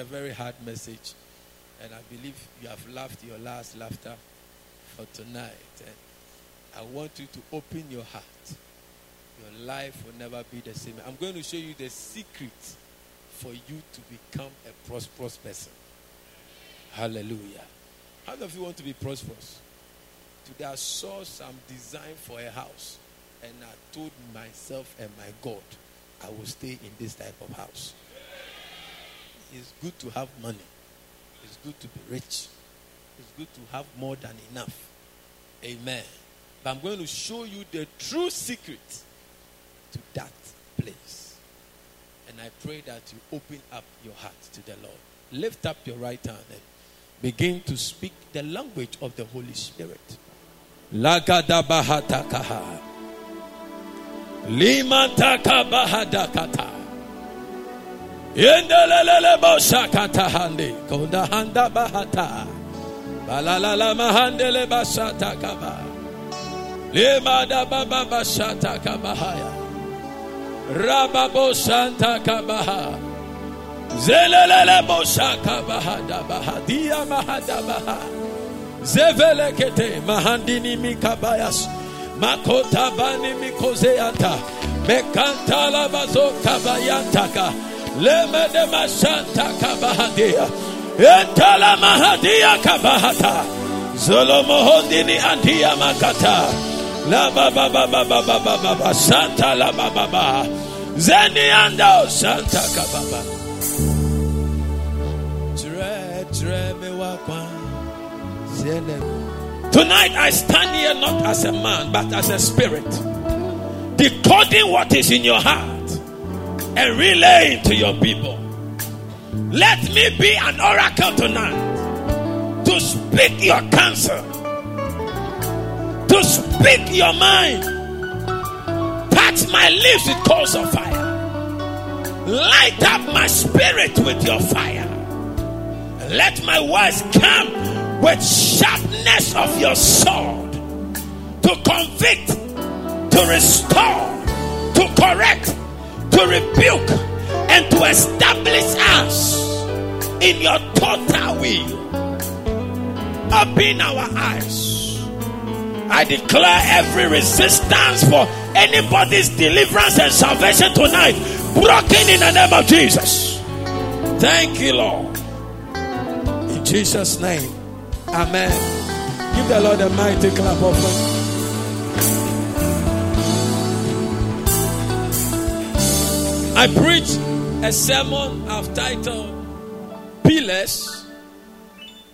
a very hard message, and I believe you have laughed your last laughter for tonight. And I want you to open your heart. Your life will never be the same. I'm going to show you the secret for you to become a prosperous person. Hallelujah. How many of you want to be prosperous? Today I saw some design for a house, and I told myself and my God, I will stay in this type of house. It's good to have money. It's good to be rich. It's good to have more than enough. Amen. But I'm going to show you the true secret to that place. And I pray that you open up your heart to the Lord. Lift up your right hand and begin to speak the language of the Holy Spirit. Lagada bahatakaha. Balalala mahandele basata kaba. Lima da baba basata kabahaya. Rababo santa kabaha. Zelelele boshaka bahada bahadia mahada baha. Zevelekete mahandini mikabayas. Makota bani mikozeata. Mekantala bazo kabayantaka. Lemedema Santa Kabahadia. Etala Mahadia Kabahata. Zolomohondini Andia Makata. La Baba Baba Baba Baba Santa La Baba. Zeni Ando Santa Kababa. Tonight I stand here not as a man but as a spirit, decoding what is in your heart and relaying to your people. Let me be an oracle tonight to speak your cancer, to speak your mind. Touch my lips with coals of fire. Light up my spirit with your fire. Let my words come with sharpness of your sword to convict, to restore, to correct, to rebuke, and to establish us in your total will. Open our eyes. I declare every resistance for anybody's deliverance and salvation tonight broken in the name of Jesus. Thank you, Lord. In Jesus' name. Amen. Give the Lord a mighty clap offering. I preach a sermon I've titled Pillars,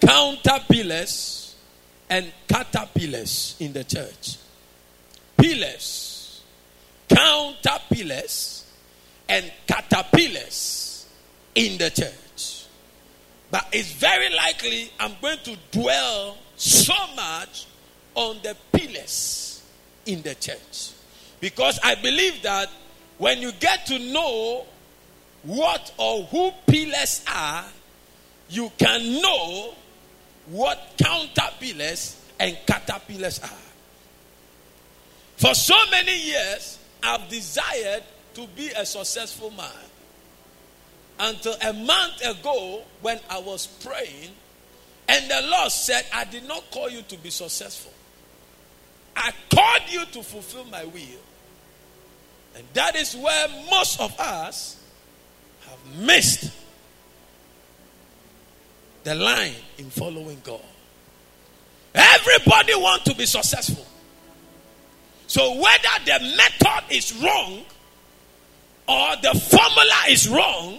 Counterpillars, and Caterpillars in the church. Pillars, Counterpillars, and caterpillars in the church. But it's very likely I'm going to dwell so much on the pillars in the church. Because I believe that when you get to know what or who pillars are, you can know what counter pillars and caterpillars are. For so many years, I've desired to be a successful man. Until a month ago, when I was praying, and the Lord said, I did not call you to be successful. I called you to fulfill my will. And that is where most of us have missed the line in following God. Everybody wants to be successful. So whether the method is wrong or the formula is wrong,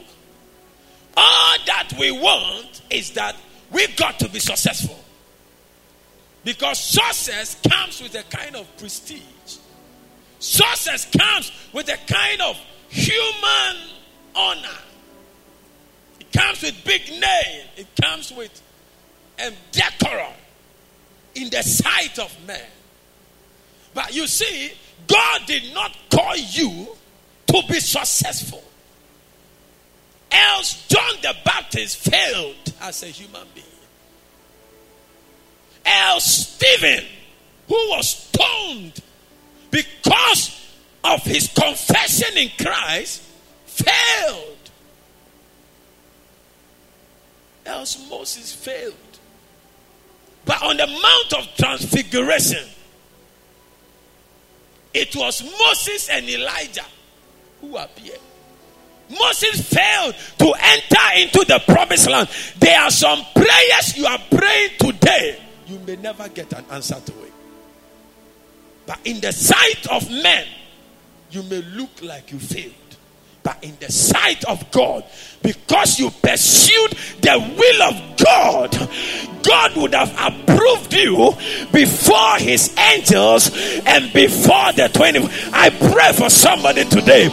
all that we want is that we got to be successful. Because success comes with a kind of prestige. Success comes with a kind of human honor. It comes with big name. It comes with um, decorum in the sight of men. But you see, God did not call you to be successful. Else, John the Baptist failed as a human being. Else, Stephen, who was stoned because of his confession in Christ, failed. else Moses failed. But on the Mount of Transfiguration, it was Moses and Elijah who appeared. Moses failed to enter into the promised land. There are some prayers you are praying today, you may never get an answer to it. But in the sight of men, you may look like you failed. But in the sight of God, because you pursued the will of God, God would have approved you before his angels and before the 20. I pray for somebody today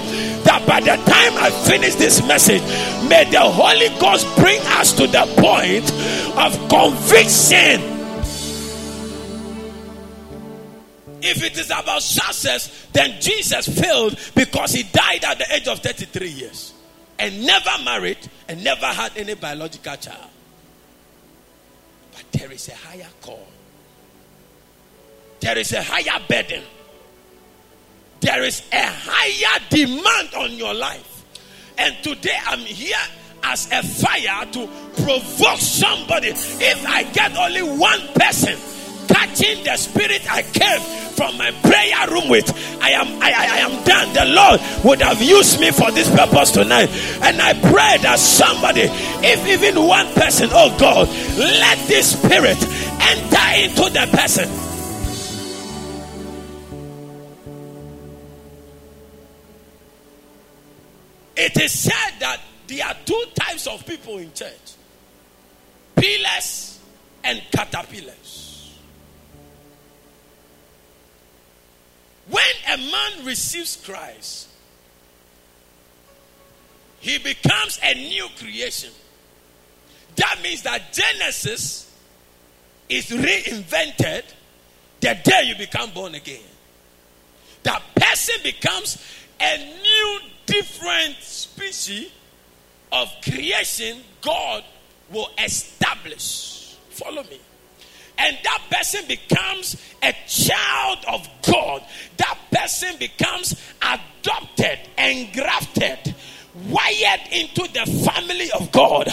that by the time I finish this message, may the Holy Ghost bring us to the point of conviction. If it is about success, then Jesus failed because he died at the age of 33 years and never married and never had any biological child. But there is a higher call, there is a higher burden there is a higher demand on your life. And today I'm here as a fire to provoke somebody. If I get only one person catching the spirit I came from my prayer room with, I am I, I am done. The Lord would have used me for this purpose tonight. And I pray that somebody, if even one person, oh God, let this spirit enter into the person It is said that there are two types of people in church pillars and caterpillars. When a man receives Christ, he becomes a new creation. That means that Genesis is reinvented the day you become born again. That person becomes a new different species of creation God will establish. Follow me. And that person becomes a child of God. That person becomes adopted, engrafted wired into the family of God.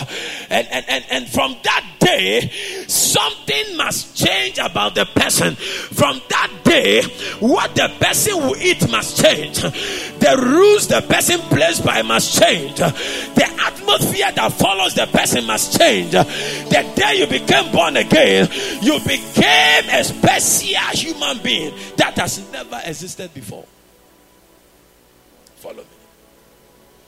And, and, and, and from that day, something must change about the person. From that day, what the person will eat must change. The rules the person plays by must change. The atmosphere that follows the person must change. The day you became born again, you became a special human being that has never existed before. Follow me.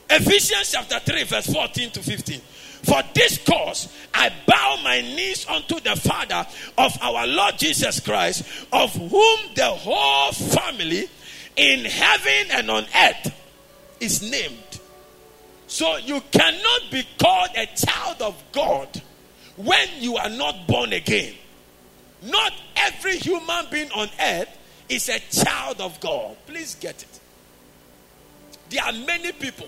Ephesians chapter 3, verse 14 to 15. For this cause I bow my knees unto the Father of our Lord Jesus Christ, of whom the whole family in heaven and on earth is named. So you cannot be called a child of God when you are not born again. Not every human being on earth is a child of God. Please get it. There are many people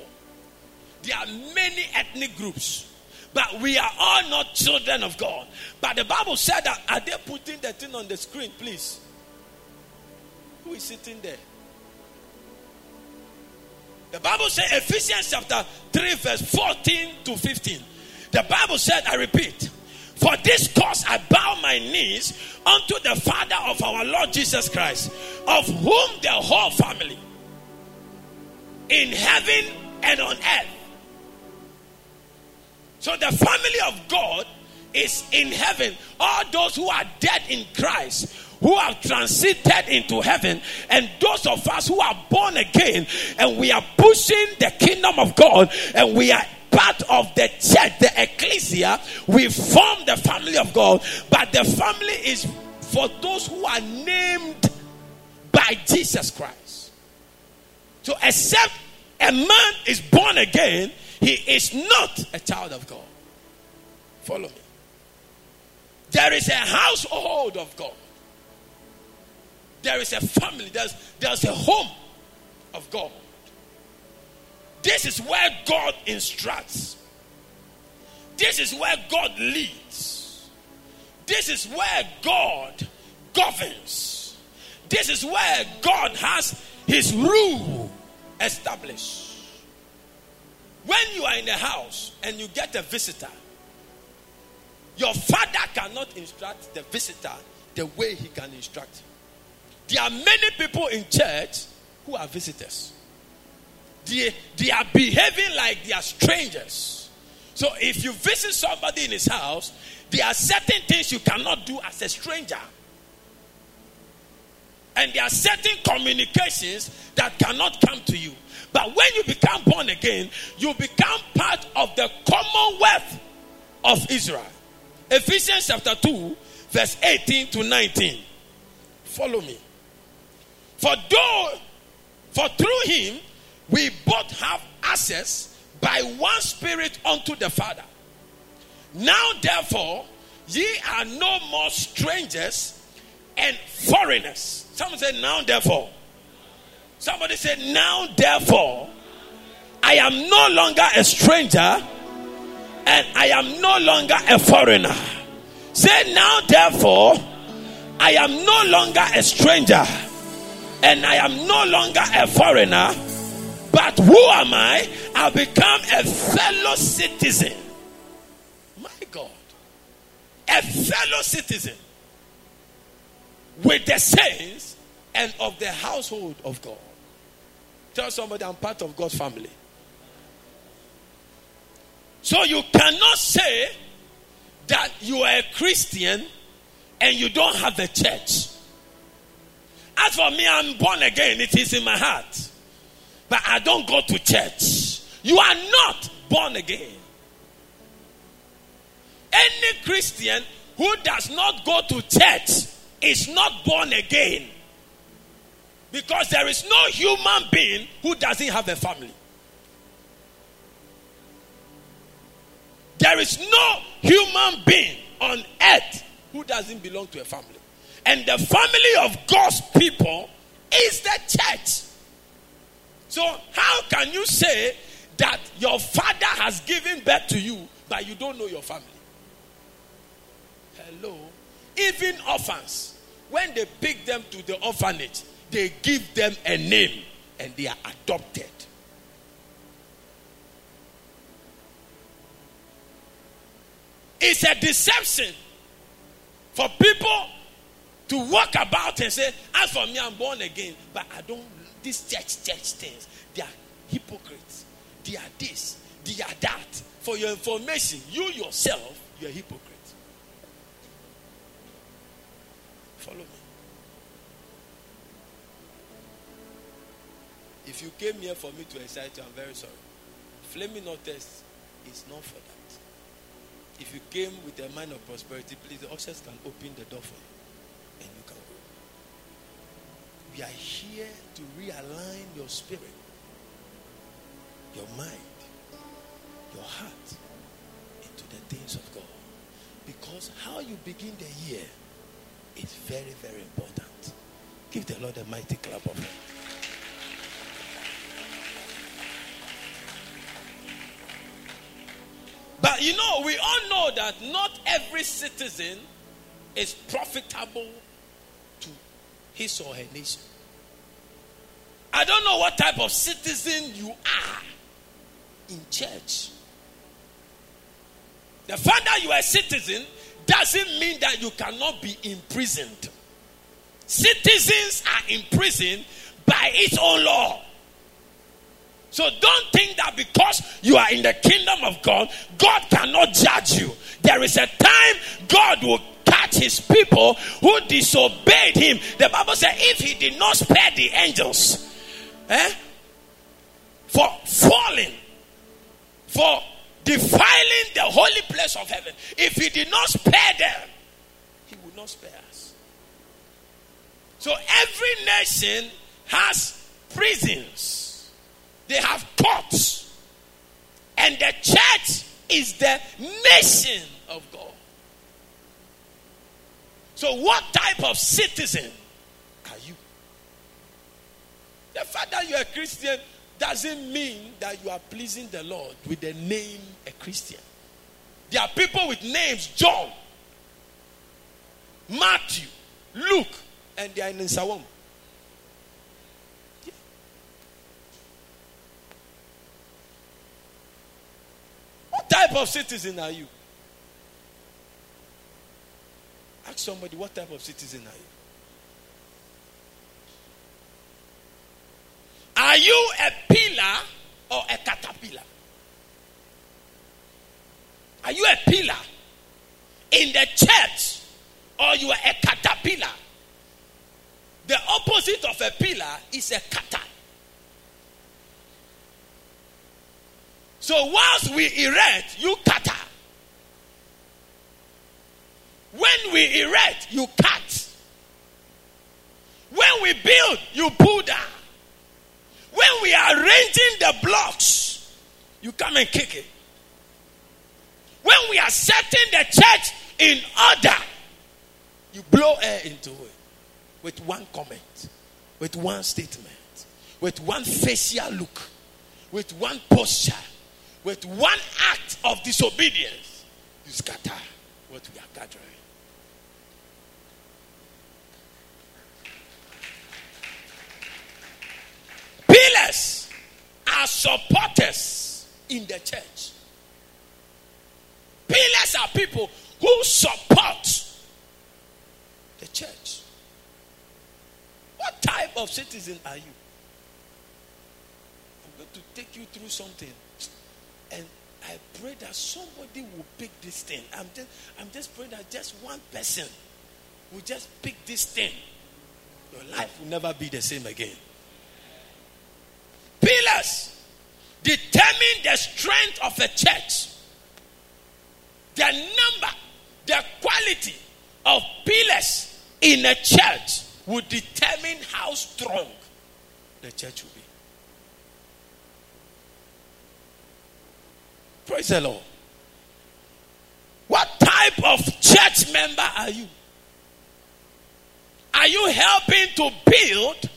there are many ethnic groups, but we are all not children of God. But the Bible said that, are they putting the thing on the screen, please? Who is sitting there? The Bible said, Ephesians chapter 3, verse 14 to 15. The Bible said, I repeat, for this cause I bow my knees unto the Father of our Lord Jesus Christ, of whom the whole family in heaven and on earth so the family of God is in heaven. All those who are dead in Christ, who have transited into heaven, and those of us who are born again, and we are pushing the kingdom of God, and we are part of the church, the ecclesia, we form the family of God, but the family is for those who are named by Jesus Christ. So, except a man is born again, he is not a child of God. Follow me. There is a household of God. There is a family. There's, there's a home of God. This is where God instructs. This is where God leads. This is where God governs. This is where God has his rule established. When you are in a house and you get a visitor, Your father cannot instruct the visitor the way he can instruct. There are many people in church who are visitors. They, they are behaving like they are strangers. So if you visit somebody in his house, there are certain things you cannot do as a stranger. And there are certain communications that cannot come to you. But when you become born again, you become part of the commonwealth of Israel. Ephesians chapter 2, verse 18 to 19. Follow me. For though, for through him, we both have access by one spirit unto the Father. Now, therefore, ye are no more strangers and foreigners. Someone said, Now, therefore. Somebody said, Now, therefore, I am no longer a stranger and I am no longer a foreigner. Say, Now, therefore, I am no longer a stranger and I am no longer a foreigner. But who am I? I've become a fellow citizen. My God. A fellow citizen with the saints and of the household of God. Tell somebody I'm part of God's family. So you cannot say that you are a Christian and you don't have a church. As for me, I'm born again, it is in my heart. But I don't go to church. You are not born again. Any Christian who does not go to church is not born again. Because there is no human being who doesn't have a family. There is no human being on earth who doesn't belong to a family. And the family of God's people is the church. So, how can you say that your father has given birth to you, but you don't know your family? Hello? Even orphans, when they pick them to the orphanage, they give them a name and they are adopted. It's a deception for people to walk about and say, As for me, I'm born again, but I don't, these church, church things, they are hypocrites. They are this, they are that. For your information, you yourself, you're a hypocrite. Follow me. If you came here for me to excite you, I'm very sorry. Flaming not test is not for that. If you came with a mind of prosperity, please, the ushers can open the door for you and you can go. We are here to realign your spirit, your mind, your heart into the things of God. Because how you begin the year is very, very important. Give the Lord a mighty clap of hands. But you know, we all know that not every citizen is profitable to his or her nation. I don't know what type of citizen you are in church. The fact that you are a citizen doesn't mean that you cannot be imprisoned. Citizens are imprisoned by its own law. So don't think that because you are in the kingdom of God, God cannot judge you. There is a time God will catch his people who disobeyed him. The Bible says, if he did not spare the angels eh, for falling, for defiling the holy place of heaven, if he did not spare them, he would not spare us. So every nation has prisons they have courts. And the church is the nation of God. So, what type of citizen are you? The fact that you're a Christian doesn't mean that you are pleasing the Lord with the name a Christian. There are people with names John, Matthew, Luke, and they are in Sawam. What type of citizen are you? Ask somebody, what type of citizen are you? Are you a pillar or a caterpillar? Are you a pillar in the church or you are a caterpillar? The opposite of a pillar is a cutter. So whilst we erect, you cutter. When we erect, you cut. When we build, you pull down. When we are arranging the blocks, you come and kick it. When we are setting the church in order, you blow air into it with one comment, with one statement, with one facial look, with one posture, with one act of disobedience. You scatter what we are gathering. Pillars are supporters in the church. Pillars are people who support the church. What type of citizen are you? I'm going to take you through something. And I pray that somebody will pick this thing. I'm just, I'm just praying that just one person will just pick this thing. Your life will never be the same again. Pillars determine the strength of a church. The number, the quality of pillars in a church will determine how strong the church will be. Praise the Lord. What type of church member are you? Are you helping to build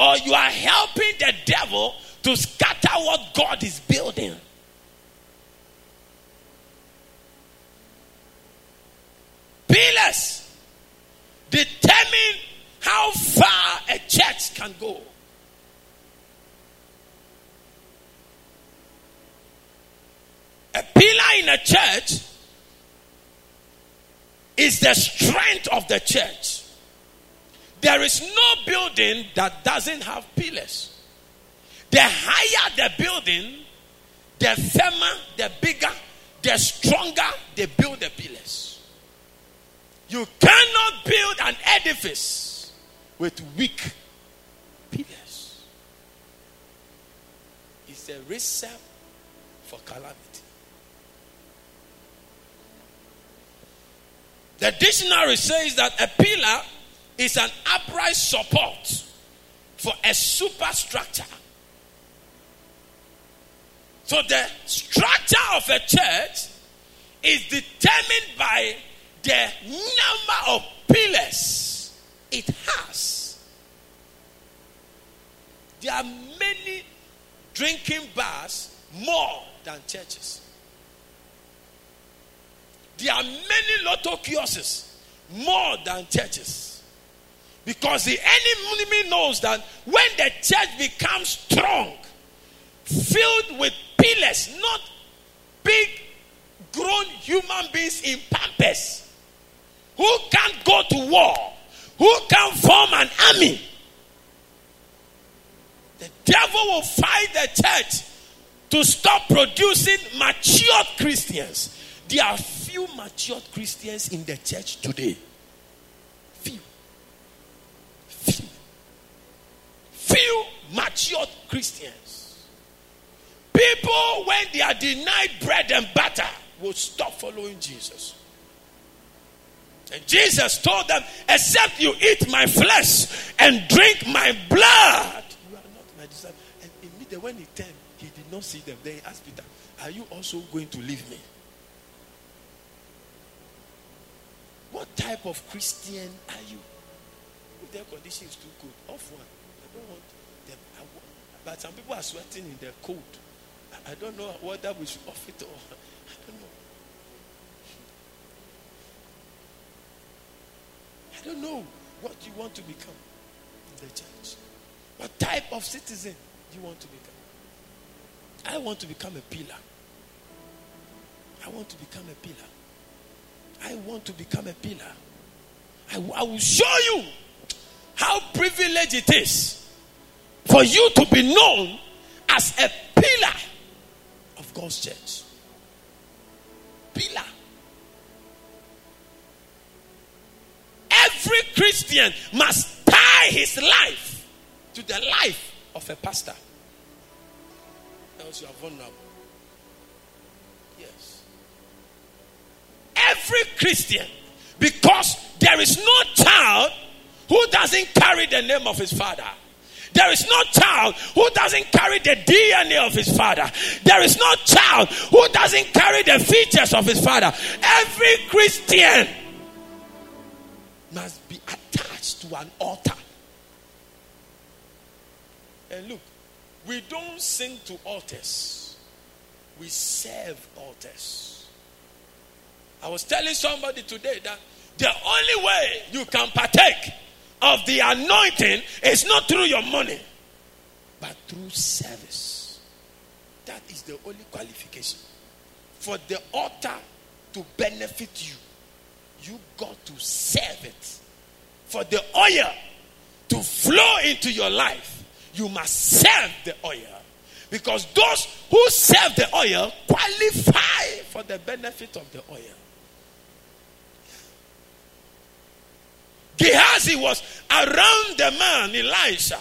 or you are helping the devil to scatter what God is building? Pillars determine how far a church can go. A pillar in a church is the strength of the church. There is no building that doesn't have pillars. The higher the building, the firmer, the bigger, the stronger they build the pillars. You cannot build an edifice with weak pillars. It's a recipe for calamity. The dictionary says that a pillar is an upright support for a superstructure. So the structure of a church is determined by the number of pillars it has. There are many drinking bars more than churches. There are many lotto kiosks more than churches. Because the enemy knows that when the church becomes strong, filled with pillars, not big grown human beings in pampers, who can't go to war, who can form an army, the devil will fight the church to stop producing matured Christians. There are few matured Christians in the church today. Few. Few. Few matured Christians. People, when they are denied bread and butter, will stop following Jesus. And Jesus told them, Except you eat my flesh and drink my blood, you are not my disciple. And immediately when he turned, he did not see them. Then he asked Peter, Are you also going to leave me? What type of Christian are you? If their condition is too good, off one. Don't want them. But some people are sweating in their coat. I, don't know whether we should off it or I don't know. I don't know what you want to become in the church. What type of citizen you want to become? I want to become a pillar. I want to become a pillar. I want to become a pillar. I, I will show you how privileged it is for you to be known as a pillar of God's church. Pillar. Every Christian must tie his life to the life of a pastor. Else you are vulnerable. Yes. Every Christian, because there is no child who doesn't carry the name of his father. There is no child who doesn't carry the DNA of his father. There is no child who doesn't carry the features of his father. Every Christian must be attached to an altar. And look, we don't sing to altars, we serve altars. I was telling somebody today that the only way you can partake of the anointing is not through your money, but through service. That is the only qualification. For the altar to benefit you, you got to serve it. For the oil to flow into your life, you must serve the oil. Because those who serve the oil qualify for the benefit of the oil. Gehazi was around the man, Elisha.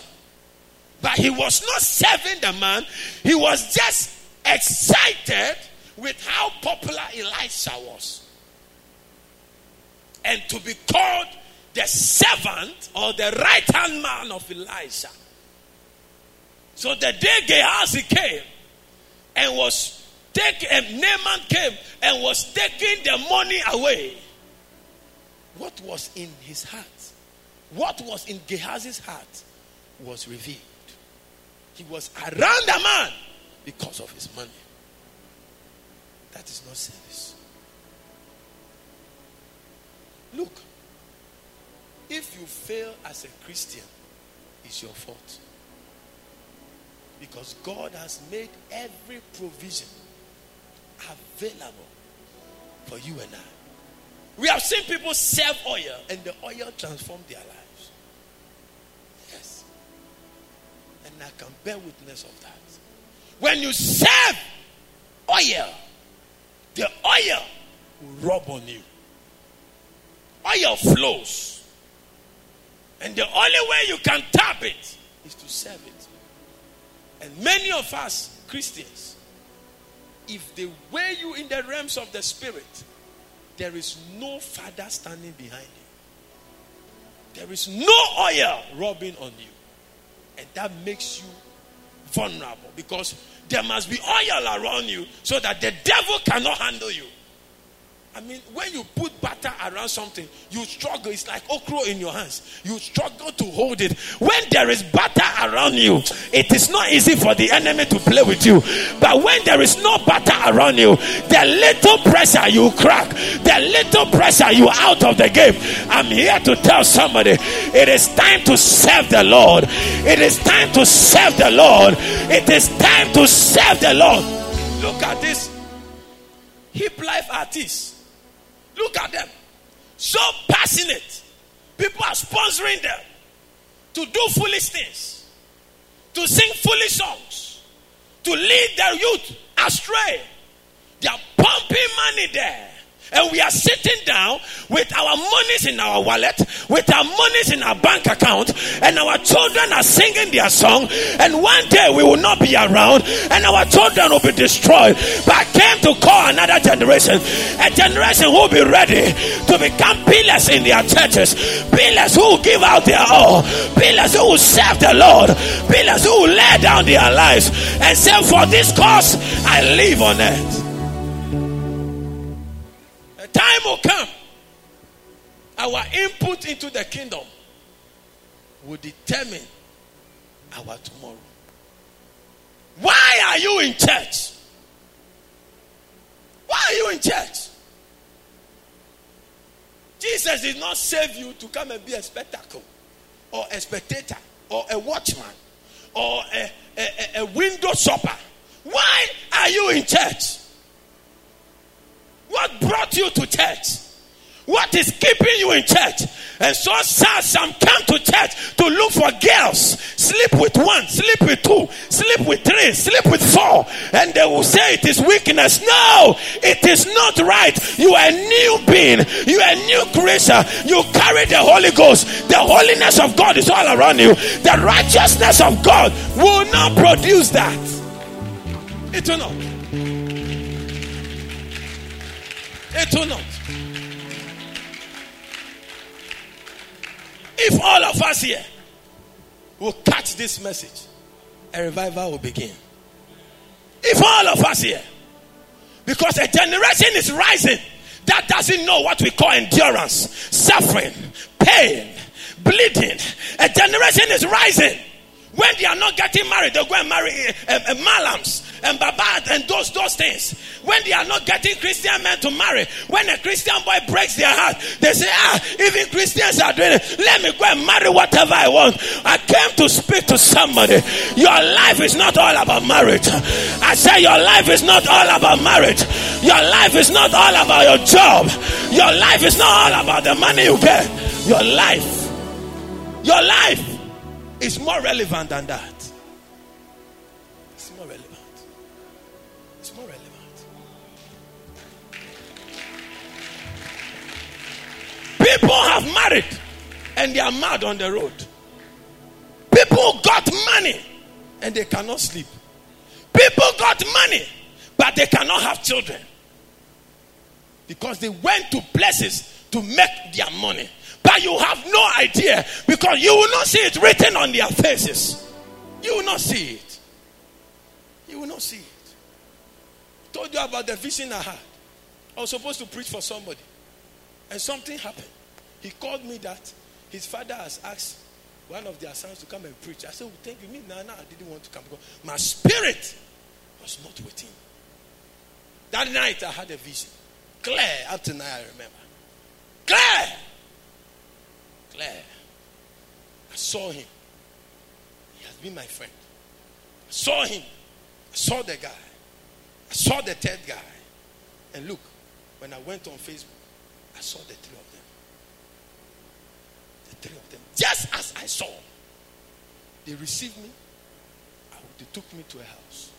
But he was not serving the man. He was just excited with how popular Elisha was. And to be called the servant or the right hand man of Elisha. So the day Gehazi came and was taking, and Naaman came and was taking the money away what was in his heart, what was in Gehazi's heart, was revealed. He was around the man because of his money. That is not service. Look, if you fail as a Christian, it's your fault. Because God has made every provision available for you and I. We have seen people serve oil and the oil transformed their lives. Yes. And I can bear witness of that. When you serve oil, the oil will rub on you. Oil flows. And the only way you can tap it is to serve it. And many of us, Christians, if they weigh you in the realms of the spirit, there is no father standing behind you. There is no oil rubbing on you. And that makes you vulnerable because there must be oil around you so that the devil cannot handle you. I mean, when you put butter around something, you struggle. It's like okra in your hands. You struggle to hold it. When there is butter around you, it is not easy for the enemy to play with you. But when there is no butter around you, the little pressure you crack, the little pressure you out of the game. I'm here to tell somebody it is time to serve the Lord. It is time to serve the Lord. It is time to serve the Lord. Look at this hip life artist. Look at them. So passionate. People are sponsoring them to do foolish things, to sing foolish songs, to lead their youth astray. They are pumping money there and we are sitting down with our monies in our wallet, with our monies in our bank account, and our children are singing their song. And one day we will not be around, and our children will be destroyed. But I came to call another generation, a generation who will be ready to become pillars in their churches, pillars who will give out their all, pillars who will serve the Lord, pillars who will lay down their lives and say, For this cause I live on earth time will come, our input into the kingdom will determine our tomorrow. Why are you in church? Why are you in church? Jesus did not save you to come and be a spectacle or a spectator or a watchman or a, a, a window shopper. Why are you in church? What brought you to church? What is keeping you in church? And so some come to church to look for girls. Sleep with one, sleep with two, sleep with three, sleep with four. And they will say it is weakness. No, it is not right. You are a new being. You are a new creature. You carry the Holy Ghost. The holiness of God is all around you. The righteousness of God will not produce that. It will not. Not. If all of us here will catch this message, a revival will begin. If all of us here, because a generation is rising that doesn't know what we call endurance, suffering, pain, bleeding. A generation is rising. When they are not getting married, they go and marry uh, uh, malams and babad and those those things. When they are not getting Christian men to marry, when a Christian boy breaks their heart, they say, ah, even Christians are doing it. Let me go and marry whatever I want. I came to speak to somebody. Your life is not all about marriage. I say your life is not all about marriage. Your life is not all about your job. Your life is not all about the money you get. Your life, your life is more relevant than that. It's more relevant. It's more relevant. People have married and they are mad on the road. People got money and they cannot sleep. People got money but they cannot have children because they went to places to make their money. But you have no idea because you will not see it written on their faces. You will not see it. You will not see it. Told you about the vision I had. I was supposed to preach for somebody. And something happened. He called me that his father has asked one of their sons to come and preach. I said, well, Thank you. Me, no, no, I didn't want to come because my spirit was not with him. That night I had a vision. Clear. Up to now I remember. Clear. I saw him. He has been my friend. I saw him. I saw the guy. I saw the third guy. And look, when I went on Facebook, I saw the three of them. The three of them. Just as I saw, they received me. They took me to a house.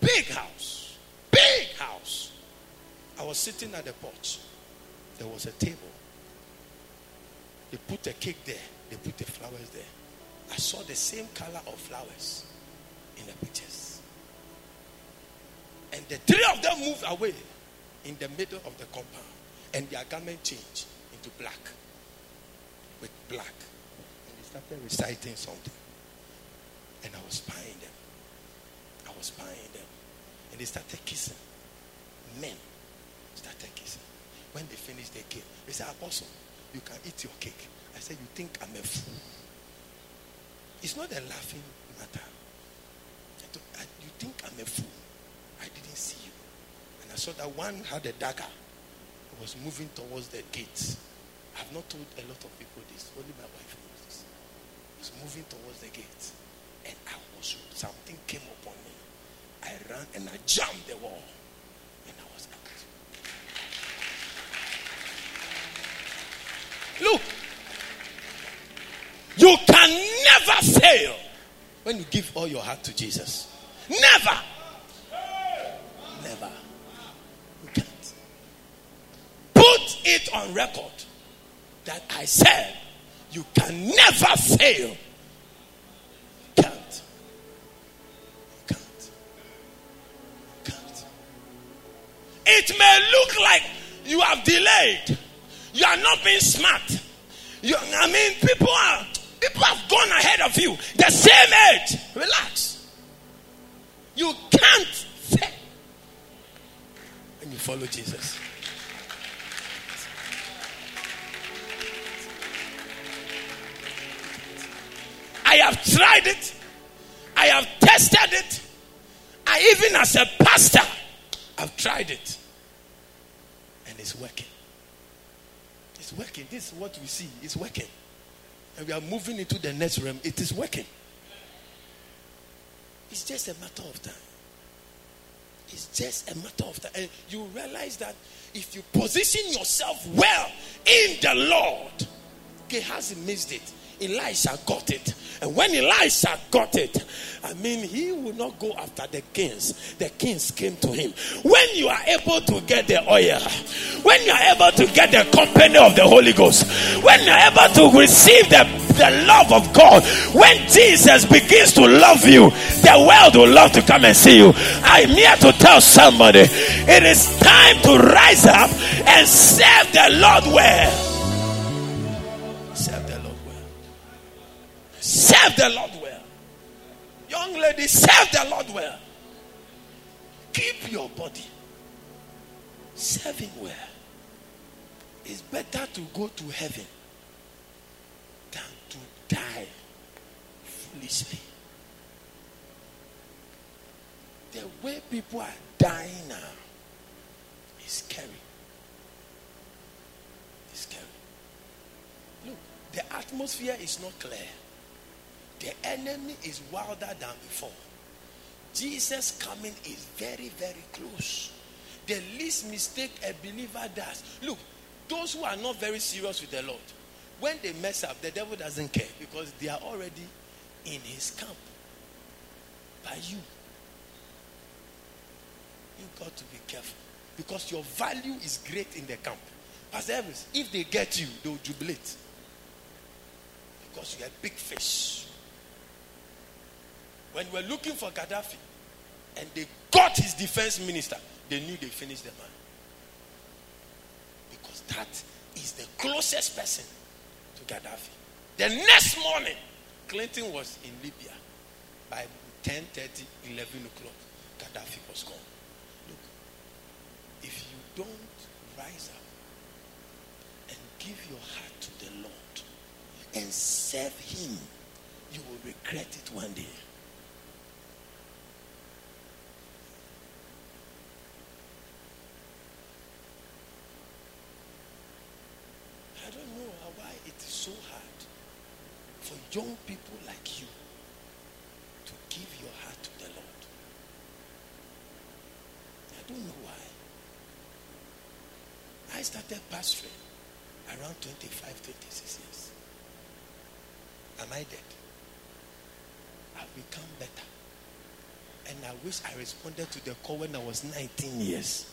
Big house. Big house. I was sitting at the porch. There was a table. They put a cake there. They put the flowers there. I saw the same color of flowers in the pictures. And the three of them moved away in the middle of the compound. And their garment changed into black. With black. And they started reciting something. And I was spying them. I was spying them. And they started kissing. Men started kissing. When they finished their cake, they said, Apostle, you can eat your cake. I said, You think I'm a fool? It's not a laughing matter. You think I'm a fool? I didn't see you. And I saw that one had a dagger. It was moving towards the gate. I've not told a lot of people this. Only my wife knows this. It was moving towards the gate. And I was something came upon me. I ran and I jumped the wall. And I was out. Look, you can never fail when you give all your heart to Jesus. Never. Never. You can't. Put it on record that I said you can never fail. Can't. Can't. Can't. It may look like you have delayed. You are not being smart. You, I mean, people are people have gone ahead of you. The same age. Relax. You can't fail And you follow Jesus. I have tried it. I have tested it. I even as a pastor, I've tried it. And it's working. It's working. This is what we see. It's working. And we are moving into the next realm. It is working. It's just a matter of time. It's just a matter of time. And you realize that if you position yourself well in the Lord, Gehazi missed it. Elisha got it. And when Elisha got it, I mean, he would not go after the kings. The kings came to him. When you are able to get the oil, when you are able to get the company of the Holy Ghost, when you are able to receive the, the love of God, when Jesus begins to love you, the world will love to come and see you. I'm here to tell somebody it is time to rise up and serve the Lord well. Serve the Lord well. Young lady, serve the Lord well. Keep your body. Serve Him well. It's better to go to heaven than to die foolishly. The way people are dying now is scary. It's scary. Look, the atmosphere is not clear. The enemy is wilder than before. Jesus coming is very, very close. The least mistake a believer does. Look, those who are not very serious with the Lord, when they mess up, the devil doesn't care because they are already in his camp. By you. You got to be careful because your value is great in the camp. Pastor Evans, if they get you, they'll jubilate because you're a big fish. When we were looking for Gaddafi and they got his defense minister, they knew they finished the man. Because that is the closest person to Gaddafi. The next morning, Clinton was in Libya. By 10 30, 11 o'clock, Gaddafi was gone. Look, if you don't rise up and give your heart to the Lord and serve Him, you will regret it one day. So hard for young people like you to give your heart to the Lord. I don't know why. I started pastoring around 25, 26 years. Am I dead? I've become better. And I wish I responded to the call when I was 19 years.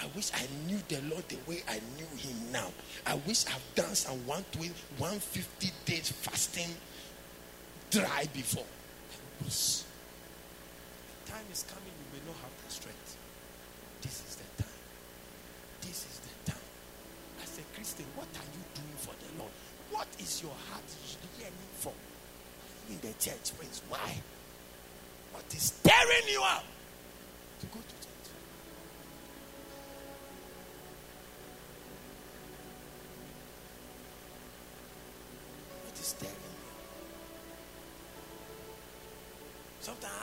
I wish I knew the Lord the way I knew Him now. I wish I've done some 120, 150 days fasting dry before. I wish. The time is coming, you may not have the strength. This is the time. This is the time. As a Christian, what are you doing for the Lord? What is your heart yearning for? In the church, friends, why? What is tearing you up to go to Sometimes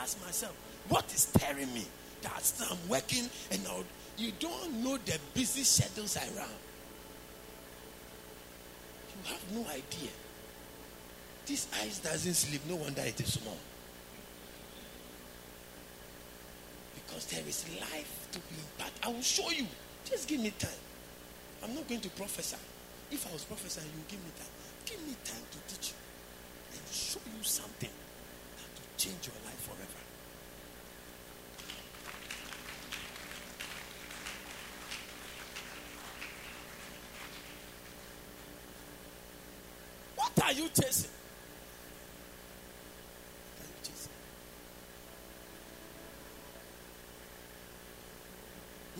ask myself, what is tearing me? That's I'm working and now you don't know the busy schedules around. You have no idea. This eyes doesn't sleep. No wonder it is small. Because there is life to be imparted. I will show you. Just give me time. I'm not going to prophesy. If I was prophesying, you give me time. Give me time to teach you and show you something change your life forever. What are you chasing?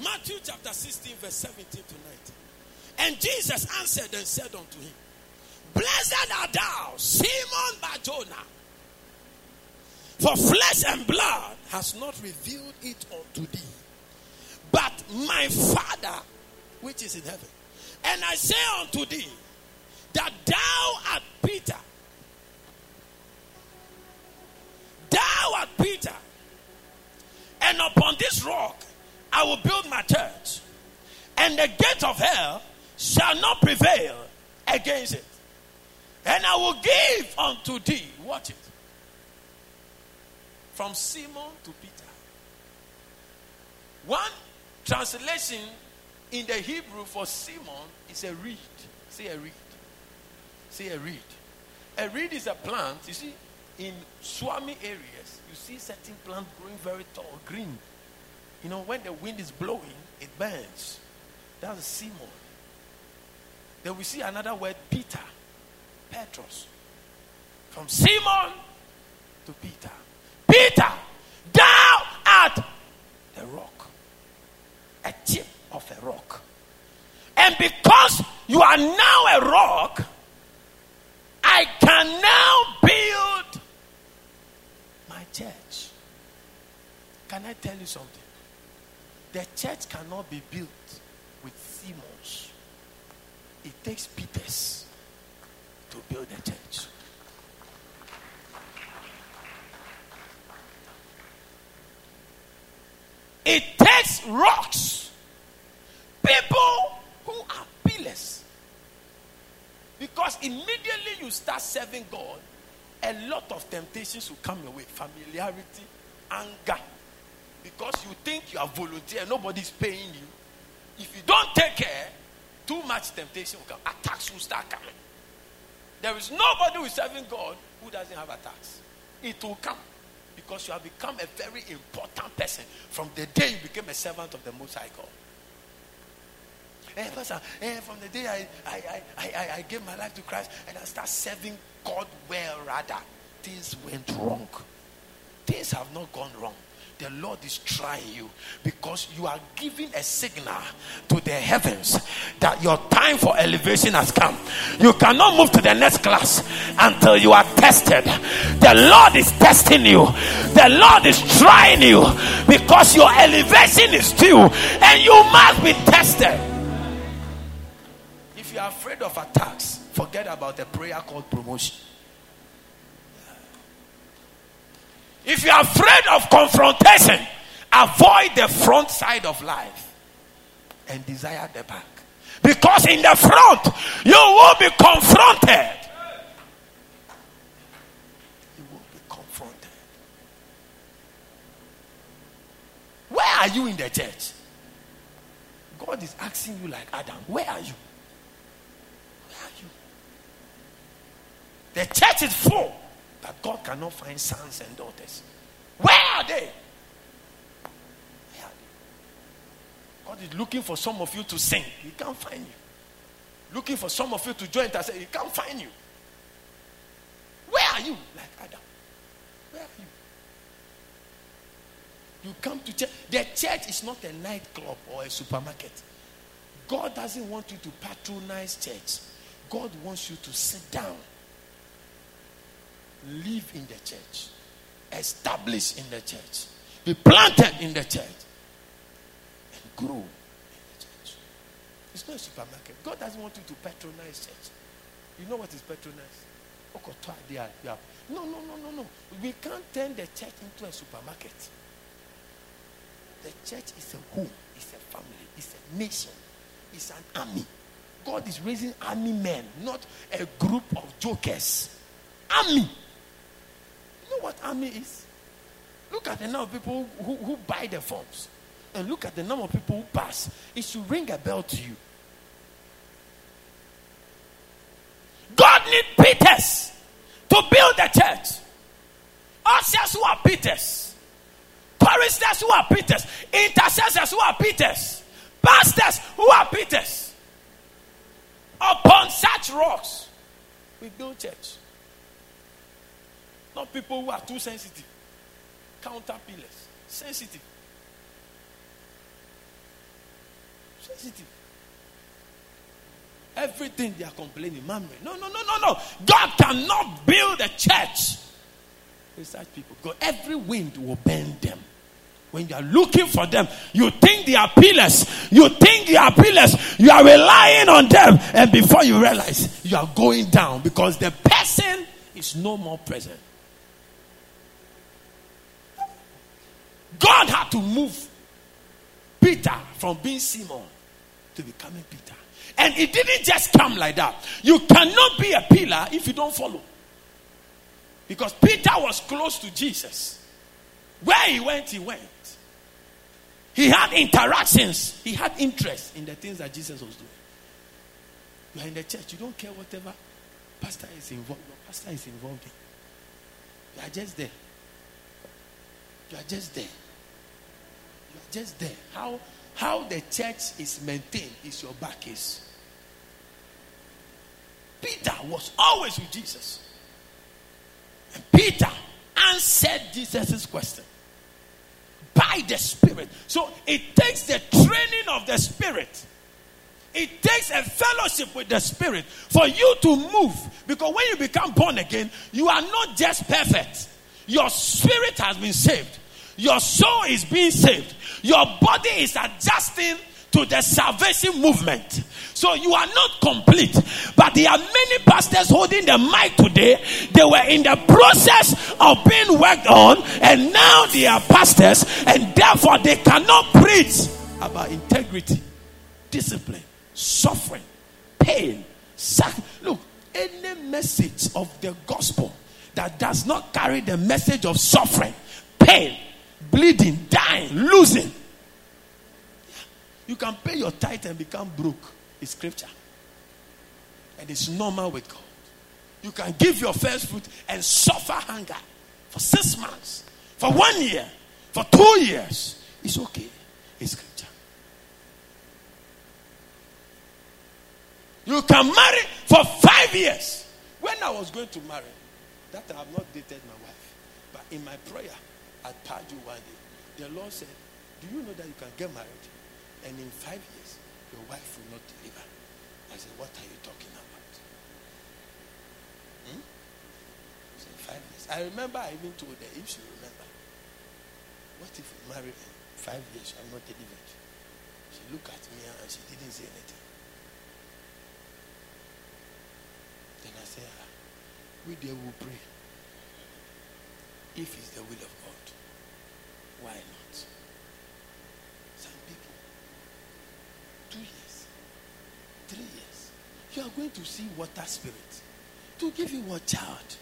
Matthew chapter 16, verse 17 to 19. And Jesus answered and said unto him, Blessed art thou, Simon Barjona. For flesh and blood has not revealed it unto thee, but my Father which is in heaven. And I say unto thee that thou art Peter. Thou art Peter. And upon this rock I will build my church, and the gate of hell shall not prevail against it. And I will give unto thee, watch it, from Simon to Peter. One translation in the Hebrew for Simon is a reed. Say a reed. Say a reed. A reed is a plant. You see, in swami areas, you see certain plant growing very tall, green. You know, when the wind is blowing, it burns. That's Simon. Then we see another word, Peter. Petros. From Simon to Peter. Peter, thou art the rock. A tip of a rock. And because you are now a rock, I can now build my church. Can I tell you something? The church cannot be built with Simons. It takes Peters to build a church. It takes rocks, people who are pillars. Because immediately you start serving God, a lot of temptations will come your way familiarity, anger. Because you think you are volunteer, nobody's paying you. If you don't take care, too much temptation will come. Attacks will start coming. There is nobody who is serving God who doesn't have attacks. It will come because you have become a very important person from the day you became a servant of the Most High God. Hey, Pastor, hey, from the day I, I, I, I, I gave my life to Christ and I start serving God well, rather, things went wrong. Things have not gone wrong the Lord is trying you because you are giving a signal to the heavens that your time for elevation has come. You cannot move to the next class until you are tested. The Lord is testing you, the Lord is trying you because your elevation is due and you must be tested. If you are afraid of attacks, forget about the prayer called promotion. If you are afraid of confrontation, avoid the front side of life and desire the back. Because in the front, you will be confronted. You will be confronted. Where are you in the church? God is asking you, like Adam, where are you? Where are you? The church is full that God cannot find sons and daughters. Where are they? Where are they? God is looking for some of you to sing. He can't find you. Looking for some of you to join us. He can't find you. Where are you? Like Adam. Where are you? You come to church. The church is not a nightclub or a supermarket. God doesn't want you to patronize church. God wants you to sit down live in the church, establish in the church, be planted in the church, and grow in the church. It's not a supermarket. God doesn't want you to patronize church. You know what is patronize? No, no, no, no, no. We can't turn the church into a supermarket. The church is a home, it's a family, it's a nation, it's an army. God is raising army men, not a group of jokers. Army know what army is? Look at the number of people who, who buy the forms. And look at the number of people who pass. It should ring a bell to you. God needs Peters to build the church. Ushers who are Peters. Choristers who are Peters. Intercessors who are Peters. Pastors who are Peters. Upon such rocks, we build church. Not people who are too sensitive. Counterpillars. Sensitive. Sensitive. Everything they are complaining, murmuring. No, no, no, no, no. God cannot build a church with such people. God, every wind will bend them. When you are looking for them, you think they are pillars. You think they are pillars. You are relying on them. And before you realize, you are going down because the person is no more present. God had to move Peter from being Simon to becoming Peter. And it didn't just come like that. You cannot be a pillar if you don't follow. Because Peter was close to Jesus. Where he went, he went. He had interactions, he had interest in the things that Jesus was doing. You are in the church, you don't care whatever pastor is involved. Your pastor is involved in. You are just there. You are just there. You are just there. How how the church is maintained is your back case. Peter was always with Jesus. And Peter answered Jesus' question by the Spirit. So it takes the training of the Spirit. It takes a fellowship with the Spirit for you to move. Because when you become born again, you are not just perfect. Your spirit has been saved. Your soul is being saved. Your body is adjusting to the salvation movement. So you are not complete. But there are many pastors holding the mic today. They were in the process of being worked on, and now they are pastors, and therefore they cannot preach about integrity, discipline, suffering, pain. Sac- Look, any message of the gospel that does not carry the message of suffering, pain, bleeding, dying, losing. You can pay your tithe and become broke. It's scripture. And it's normal with God. You can give your first fruit and suffer hunger for six months, for one year, for two years. It's okay. It's scripture. You can marry for five years. When I was going to marry, that I have not dated my wife, but in my prayer at Paju one day, the Lord said, Do you know that you can get married and in five years your wife will not deliver? I said, What are you talking about? Hmm? He said, Five years. I remember I even told her, if she remember, what if you marry in five years I'm not delivered? She looked at me and she didn't say anything. Then I said, ah, we there will pray. If it's the will of why not? Some people, two years, three years, you are going to see water spirit to give you what child.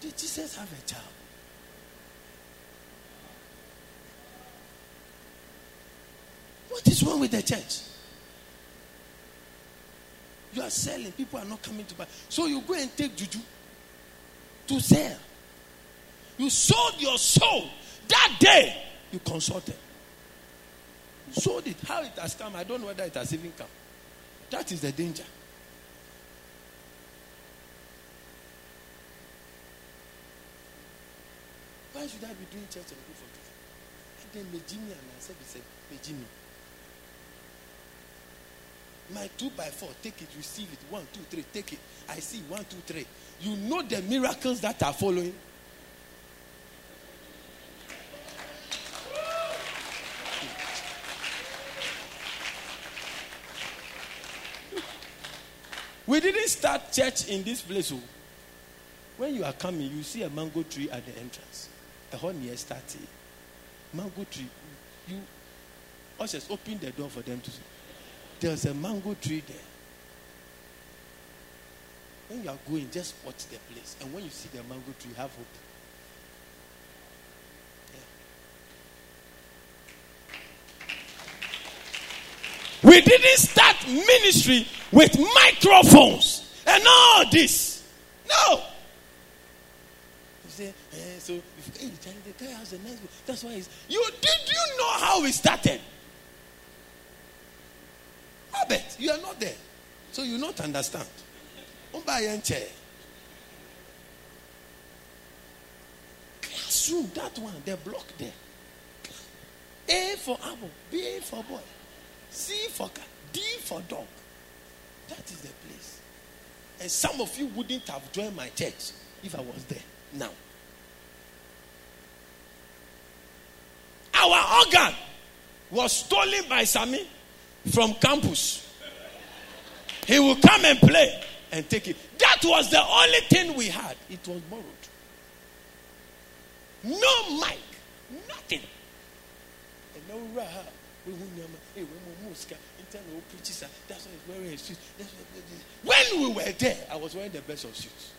Did Jesus have a child? What is wrong with the church? You are selling, people are not coming to buy. So you go and take juju to sell. You sold your soul that day. You consulted. You sold it. How it has come, I don't know whether it has even come. That is the danger. Why should I be doing church and go for juju? And then Mejimi and I said, Mejimi. My two by four, take it, receive it. One, two, three, take it. I see one, two, three. You know the miracles that are following. Start church in this place. oh. When you are coming, you see a mango tree at the entrance. A whole near starting. Mango tree. You ushers open the door for them to see. There's a mango tree there. When you are going, just watch the place. And when you see the mango tree, have hope. We didn't start ministry with microphones and all this. No. You say, eh, so if, Charlie, the guy has a nice. That's why he's. You did you know how we started? I you are not there. So you not understand. Classroom, that one, the block there. A for apple, B for boy, C for cat, D for dog. That is the place. And some of you wouldn't have joined my church if I was there now. Our organ was stolen by Sami from campus. He will come and play and take it. That was the only thing we had. It was borrowed. No mic, nothing. And now we when we were there, I was wearing the best of suits.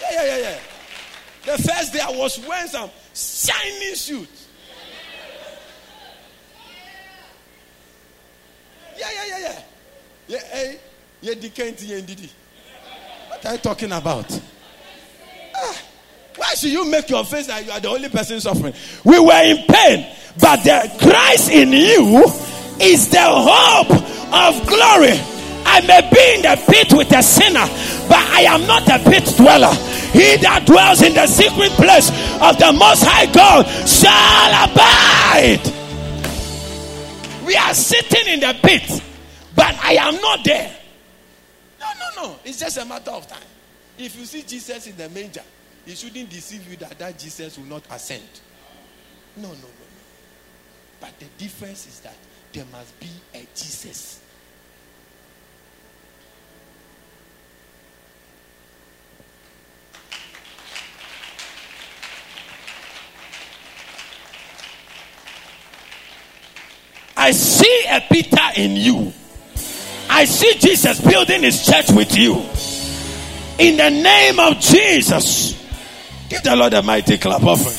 Yeah, yeah, yeah, yeah. The first day I was wearing some shiny suit. Yeah, yeah, yeah, yeah. Yeah, hey, yeah, the kind, yeah, What are you talking about? Should you make your face that you are the only person suffering? We were in pain, but the Christ in you is the hope of glory. I may be in the pit with a sinner, but I am not a pit dweller. He that dwells in the secret place of the Most High God shall abide. We are sitting in the pit, but I am not there. No, no, no. It's just a matter of time. If you see Jesus in the manger, it shouldn't deceive you that that Jesus will not ascend. No, no, no, no. But the difference is that there must be a Jesus. I see a Peter in you. I see Jesus building his church with you. In the name of Jesus. Give the Lord a mighty clap offering.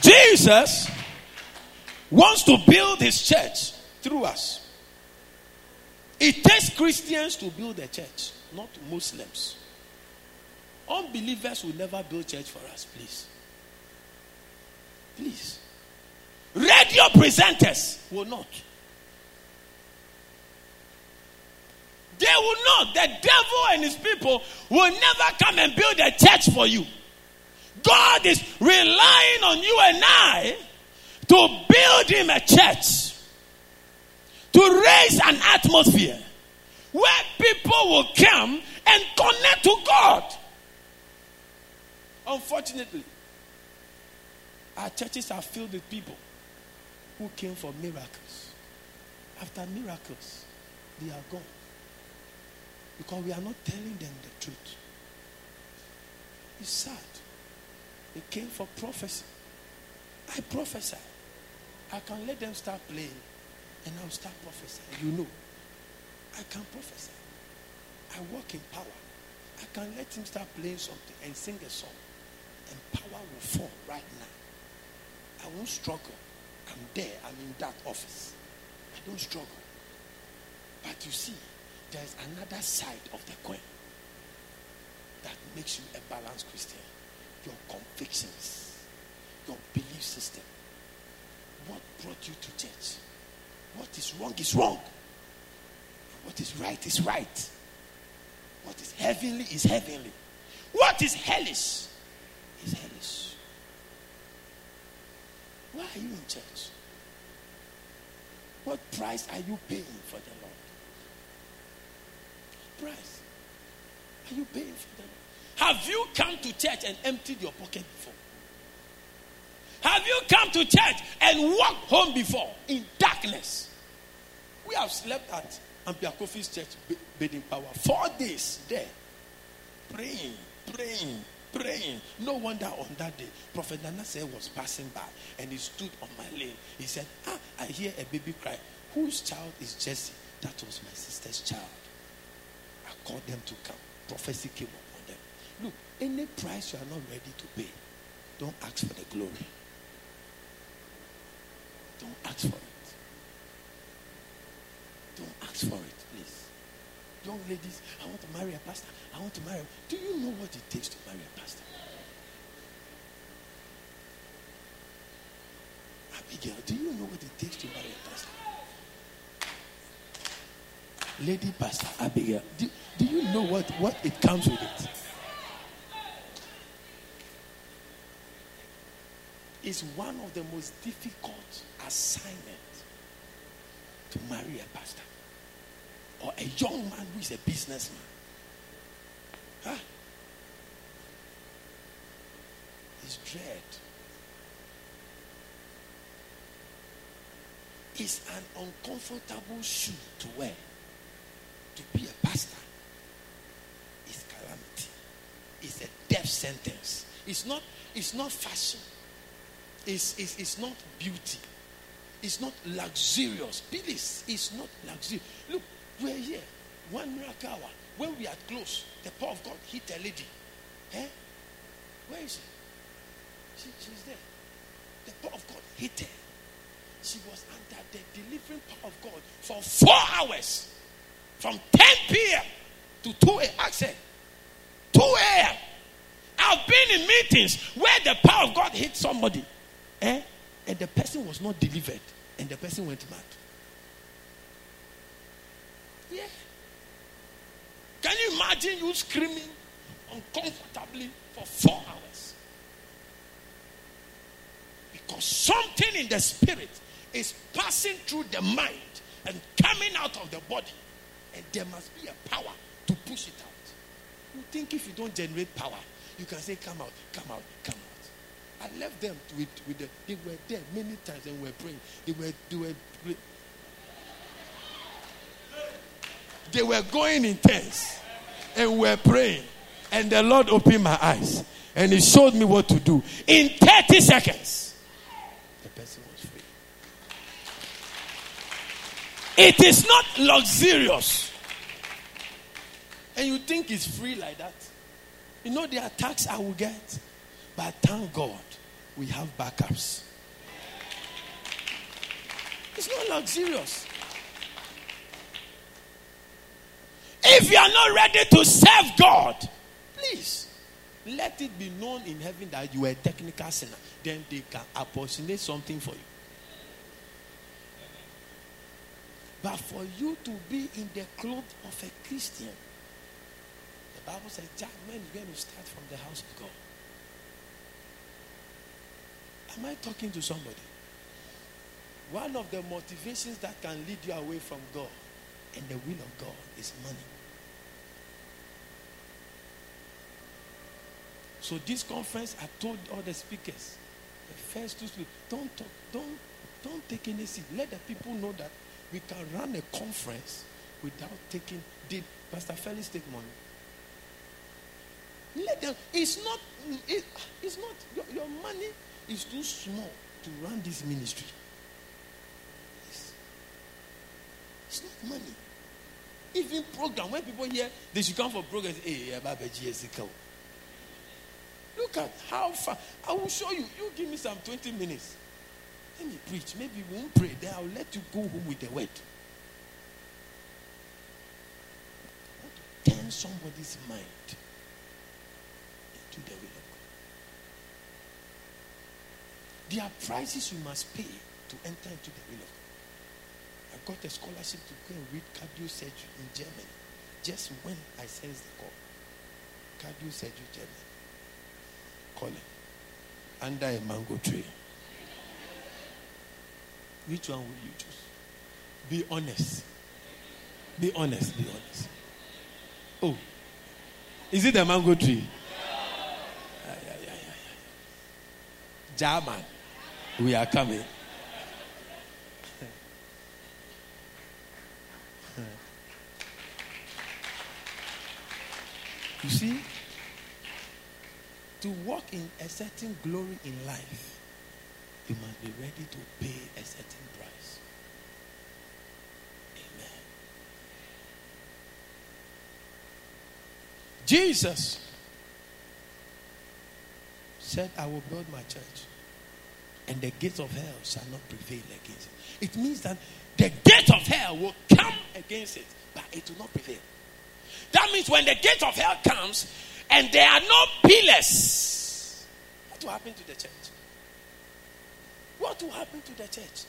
Jesus wants to build his church through us. It takes Christians to build a church, not Muslims. Unbelievers will never build church for us, please. Please. Radio presenters will not. They will not. The devil and his people will never come and build a church for you. God is relying on you and I to build him a church, to raise an atmosphere where people will come and connect to God. Unfortunately, our churches are filled with people who came for miracles. After miracles, they are gone. Because we are not telling them the truth. It's sad. They came for prophecy. I prophesy. I can let them start playing and I'll start prophesying. You know, I can prophesy. I walk in power. I can let him start playing something and sing a song, and power will fall right now. I won't struggle. I'm there. I'm in that office. I don't struggle. But you see, there's another side of the coin that makes you a balanced Christian. Your convictions, your belief system. What brought you to church? What is wrong is wrong. What is right is right. What is heavenly is heavenly. What is hellish is hellish. Why are you in church? What price are you paying for the Lord? Price are you paying for the Lord? Have you come to church and emptied your pocket before? Have you come to church and walked home before in darkness? We have slept at Ampia Kofi's church, Bathing Power, four days there, praying, praying, praying. No wonder on that day, Prophet Nana said was passing by and he stood on my lane. He said, Ah, I hear a baby cry. Whose child is Jesse? That was my sister's child. Called them to come. Prophecy came upon them. Look, any price you are not ready to pay, don't ask for the glory. Don't ask for it. Don't ask for it, please. Young ladies, I want to marry a pastor. I want to marry. Do you know what it takes to marry a pastor? Abigail, do you know what it takes to marry a pastor? Lady Pastor Abigail, do, do you know what, what it comes with it? It's one of the most difficult assignments to marry a pastor or a young man who is a businessman. Huh? It's dread. It's an uncomfortable shoe to wear. To be a pastor is calamity. It's a death sentence. It's not, it's not fashion. It's, it's, it's not beauty. It's not luxurious. Please, it's not luxurious. Look, we're here. One miracle hour. When we are close, the power of God hit a lady. Eh? Where is she? she? She's there. The power of God hit her. she was under the delivering power of God for four hours from 10 p.m. to 2 a.m. I said, 2 a.m. I've been in meetings where the power of God hit somebody eh? and the person was not delivered and the person went mad. Yeah. Can you imagine you screaming uncomfortably for four hours? Because something in the spirit is passing through the mind and coming out of the body, and there must be a power to push it out. You think if you don't generate power, you can say, Come out, come out, come out. I left them with, with the, they were there many times and were praying. They were, they were, they were going intense and were praying. And the Lord opened my eyes and He showed me what to do. In 30 seconds, the person was free. It is not luxurious. And you think it's free like that. You know the attacks I will get. But thank God we have backups. It's not luxurious. If you are not ready to serve God, please let it be known in heaven that you are a technical sinner. Then they can apportionate something for you. But for you to be in the clothes of a Christian, the Bible says, judgment is going to start from the house of God. Am I talking to somebody? One of the motivations that can lead you away from God and the will of God is money. So this conference, I told all the speakers, the first two speakers, don't talk, don't, don't take any seat. Let the people know that we can run a conference without taking. Did Pastor Felix take money? Let them. It's not. It, it's not. Your, your money is too small to run this ministry. It's, it's not money. Even program when people hear they should come for programs. Hey, Look at how far. I will show you. You give me some 20 minutes. Let me preach. Maybe we won't pray. Then I'll let you go home with the word. Turn somebody's mind into the will of God. There are prices you must pay to enter into the will of God. I got a scholarship to go and read cardio surgery in Germany just when I sensed the call. Cardio surgery, Germany calling under a mango tree. Which one will you choose? Be honest. Be honest. Be honest. Oh, is it the mango tree? Yeah, yeah, yeah, German, we are coming. You see? to walk in a certain glory in life, you must be ready to pay a certain price. Amen. Jesus said, I will build my church, and the gates of hell shall not prevail against it. It means that the gate of hell will come against it, but it will not prevail. That means when the gate of hell comes, and there are no pillars, what will happen to the church? What will happen to the church?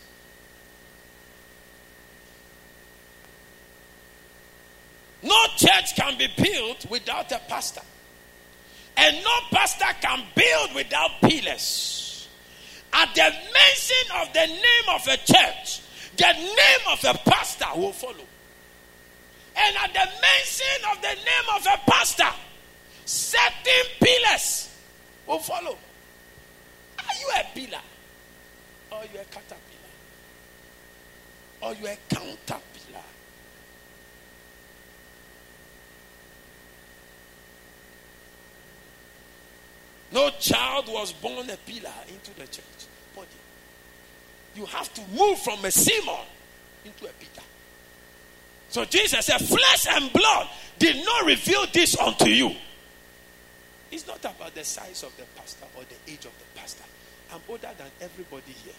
No church can be built without a pastor. And no pastor can build without pillars. At the mention of the name of a church, the name of a pastor will follow. And at the mention of the name of a pastor, certain pillars will follow. Are you a pillar? Or you a caterpillar? Or you a counterpillar? No child was born a pillar into the church body. You have to move from a Simon into a Peter. So Jesus said, Flesh and blood did not reveal this unto you. It's not about the size of the pastor or the age of the pastor. I'm older than everybody here.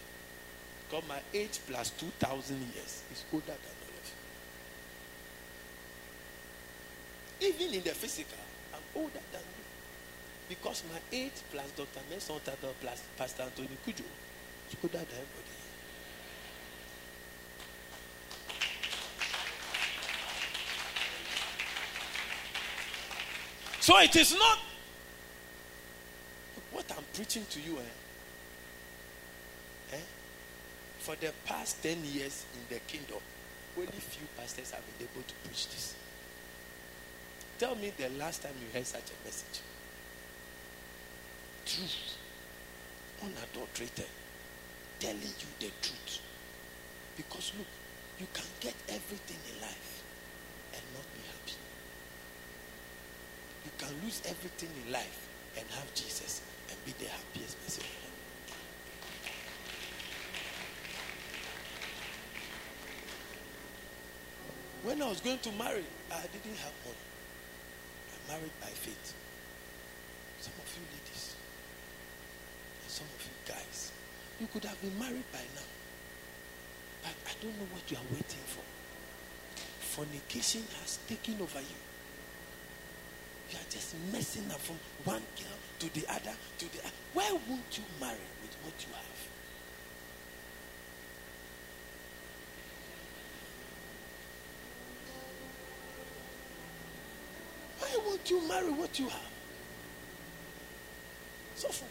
Because my age plus 2,000 years is older than all of you. Even in the physical, I'm older than you. Because my age plus Dr. Mason Tado plus Pastor Anthony Kujo is older than everybody. So it is not what I'm preaching to you. Eh? Eh? For the past 10 years in the kingdom, only few pastors have been able to preach this. Tell me the last time you heard such a message. Truth. Unadulterated. Telling you the truth. Because look, you can get everything in life and not be happy. You can lose everything in life and have Jesus and be the happiest person When I was going to marry, I didn't have money. I married by faith. Some of you ladies and some of you guys, you could have been married by now. But I don't know what you are waiting for. Fornication has taken over you. You are just messing up from one girl to the other to the other. Why won't you marry with what you have? Won't you marry what you have? So for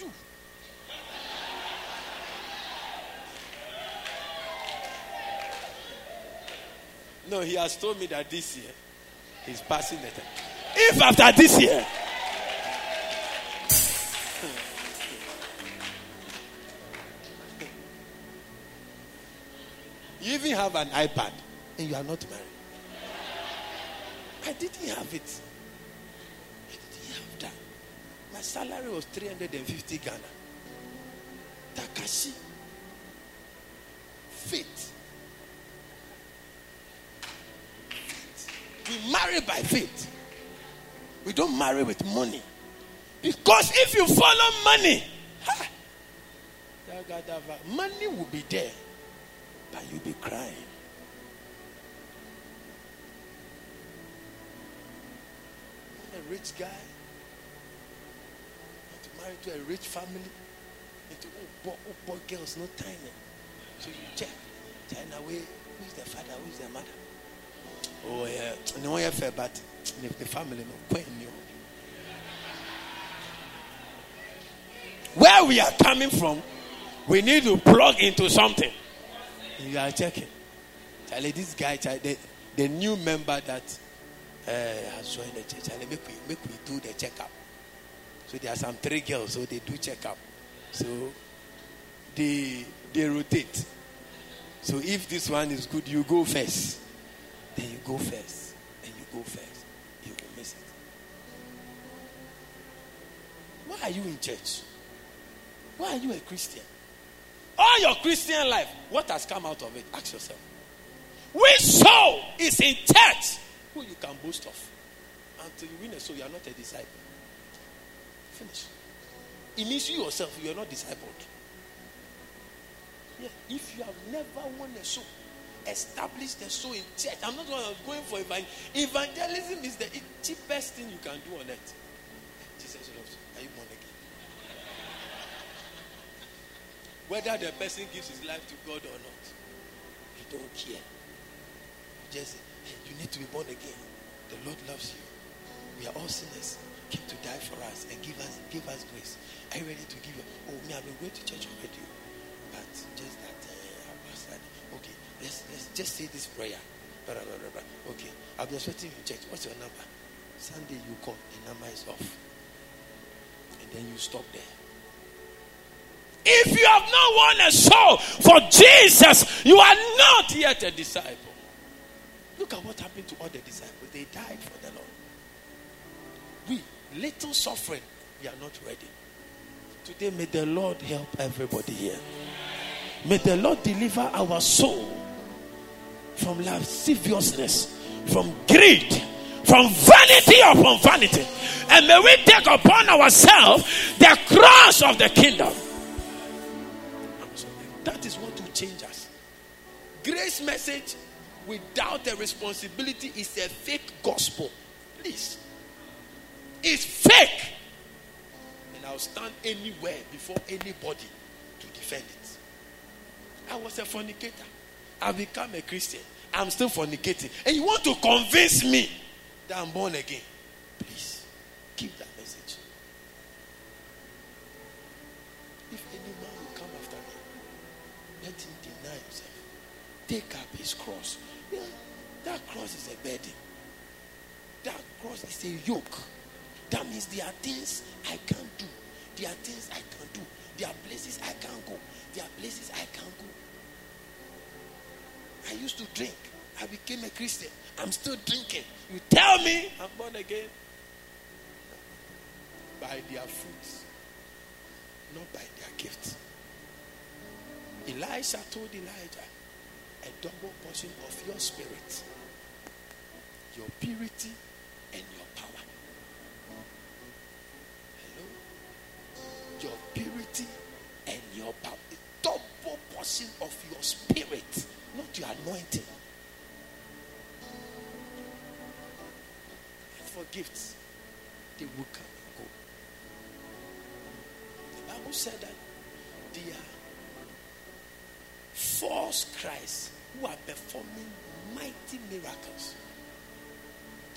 you. No, he has told me that this year he's passing the time. If after this year, you even have an iPad and you are not married. I didn't have it. I didn't have that. My salary was 350 Ghana. Takashi. Faith. We marry by faith. We don't marry with money. Because if you follow money, ha, money will be there, but you'll be crying. Rich guy, want to marry to a rich family, into oh, boy, oh, boy girls, no tiny. So you check, turn away. who's the father, who's the mother? Oh yeah, no one fair, but if the family no quite new. Where we are coming from, we need to plug into something. You are checking. Charlie, this guy, the, the new member that Eh, has joined the church, Charlie, make we, make we do the checkup. So there are some three girls, so they do checkup. So they they rotate. So if this one is good, you go first. Then you go first. And you go first. You will miss it. Why are you in church? Why are you a Christian? All your Christian life, what has come out of it? Ask yourself. Which soul is in church who you can boast of? Until you win a soul, you are not a disciple. Finish. It means you yourself, you are not discipled. Yeah. If you have never won a soul, establish the soul in church. I'm not going for evangelism. Evangelism is the cheapest thing you can do on earth. Jesus loves you. Are you born again? Whether the person gives his life to God or not, you don't care. Just you need to be born again. The Lord loves you. We are all sinners. Came to die for us and give us give us grace. Are you ready to give? Oh, me, I've been going to church already. But just that uh, okay, let's let's just say this prayer. Blah, blah, blah, blah. Okay, I'll be expecting you church. What's your number? Sunday you call, the number is off. And then you stop there. If you have not won a soul for Jesus, you are not yet a disciple. Look at what happened to all the disciples. They died for the Lord. We, little suffering, we are not ready. Today, may the Lord help everybody here. May the Lord deliver our soul from lasciviousness, from greed, from vanity upon vanity. And may we take upon ourselves the cross of the kingdom. That is what will change us. grace message without a responsibility is a fake gospel. Please. It's fake. And I'll stand anywhere before anybody to defend it. I was a fornicator. I've become a Christian. I'm still fornicating. And you want to convince me that I'm born again. Please, keep that message. If any man will come after me, let him deny himself. Take up his cross. That cross is a burden. That cross is a yoke. That means there are things I can't do. There are things I can do. There are places I can't go. There are places I can't go. I used to drink. I became a Christian. I'm still drinking. You tell me I'm born again. By their fruits, not by their gifts. Elisha told Elijah, a double portion of your spirit, your purity, and your power. Hello? Your purity and your power. The double portion of your spirit, not your anointing. And for gifts, they will come and go. The Bible said that they are false Christs who are performing mighty miracles.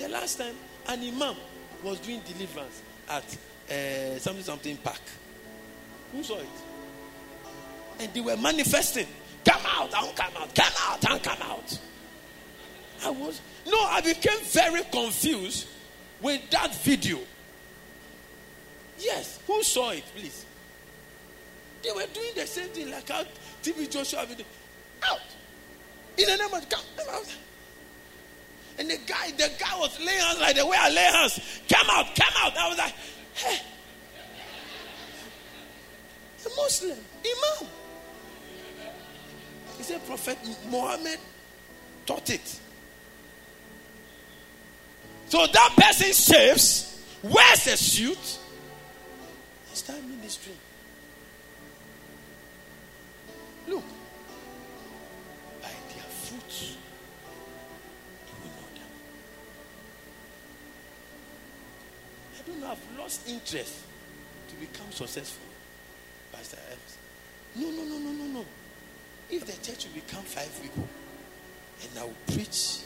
The last time an imam was doing deliverance at uh, something something park, who saw it? And they were manifesting. Come out, I will come out. Come out, I will come out. I was no, I became very confused with that video. Yes, who saw it, please? They were doing the same thing like how TB Joshua video. Out. In the name of God. And the guy, the guy was laying hands like the way I lay hands. Come out, come out. I was like, hey. A Muslim, Imam. He said, Prophet Muhammad taught it. So that person shaves, wears a suit, and start ministry. Look, Know, I've lost interest to become successful. Pastor Evans. No, no, no, no, no, no. If the church will become five people and I will preach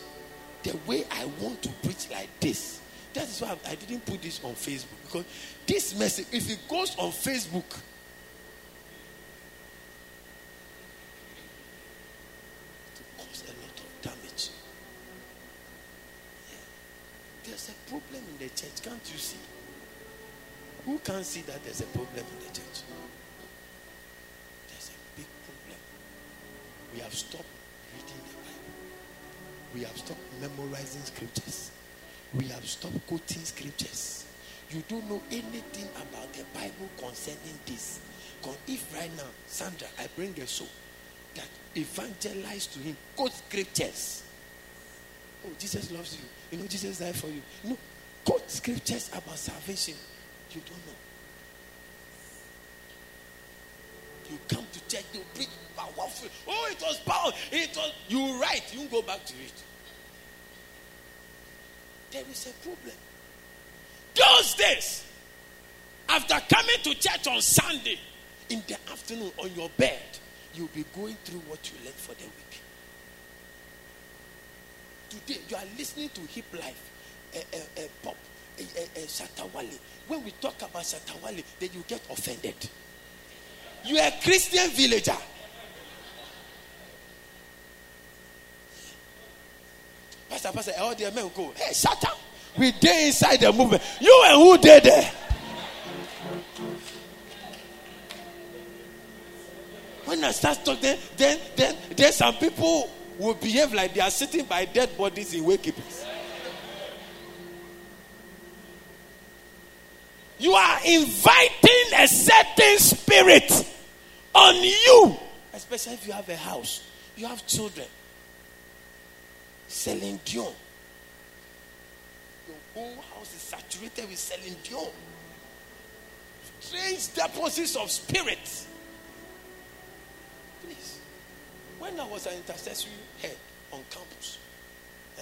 the way I want to preach like this, that is why I didn't put this on Facebook because this message, if it goes on Facebook, cause a lot of damage. There's a problem in the church, can't you see? Who can't see that there's a problem in the church? There's a big problem. We have stopped reading the Bible. We have stopped memorizing scriptures. We have stopped quoting scriptures. You don't know anything about the Bible concerning this. If right now, Sandra, I bring a soul that evangelize to him, quote scriptures. Oh, Jesus loves you. You know, Jesus died for you. No, quote scriptures about salvation. You don't know. You come to church, you preach powerful. Oh, it was power. It was you write, you go back to it. There is a problem. Those days, after coming to church on Sunday, in the afternoon on your bed, you'll be going through what you learned for the week. Today, you are listening to hip life, a, a, a pop, Shatta Wale. When we talk about Shatta Wale, then you get offended. You are a Christian villager. Pastor, Pastor, all the men go, hey, shut up. We did inside the movement. You and who did there? When I start talking, then, then, then, some people will behave like they are sitting by dead bodies in wakekeepers. You are inviting a certain spirit on you, especially if you have a house, you have children. Celine Dion. Your whole house is saturated with Celine Dion. Strange deposits of spirits. Please. When I was an intercessory head on campus, eh,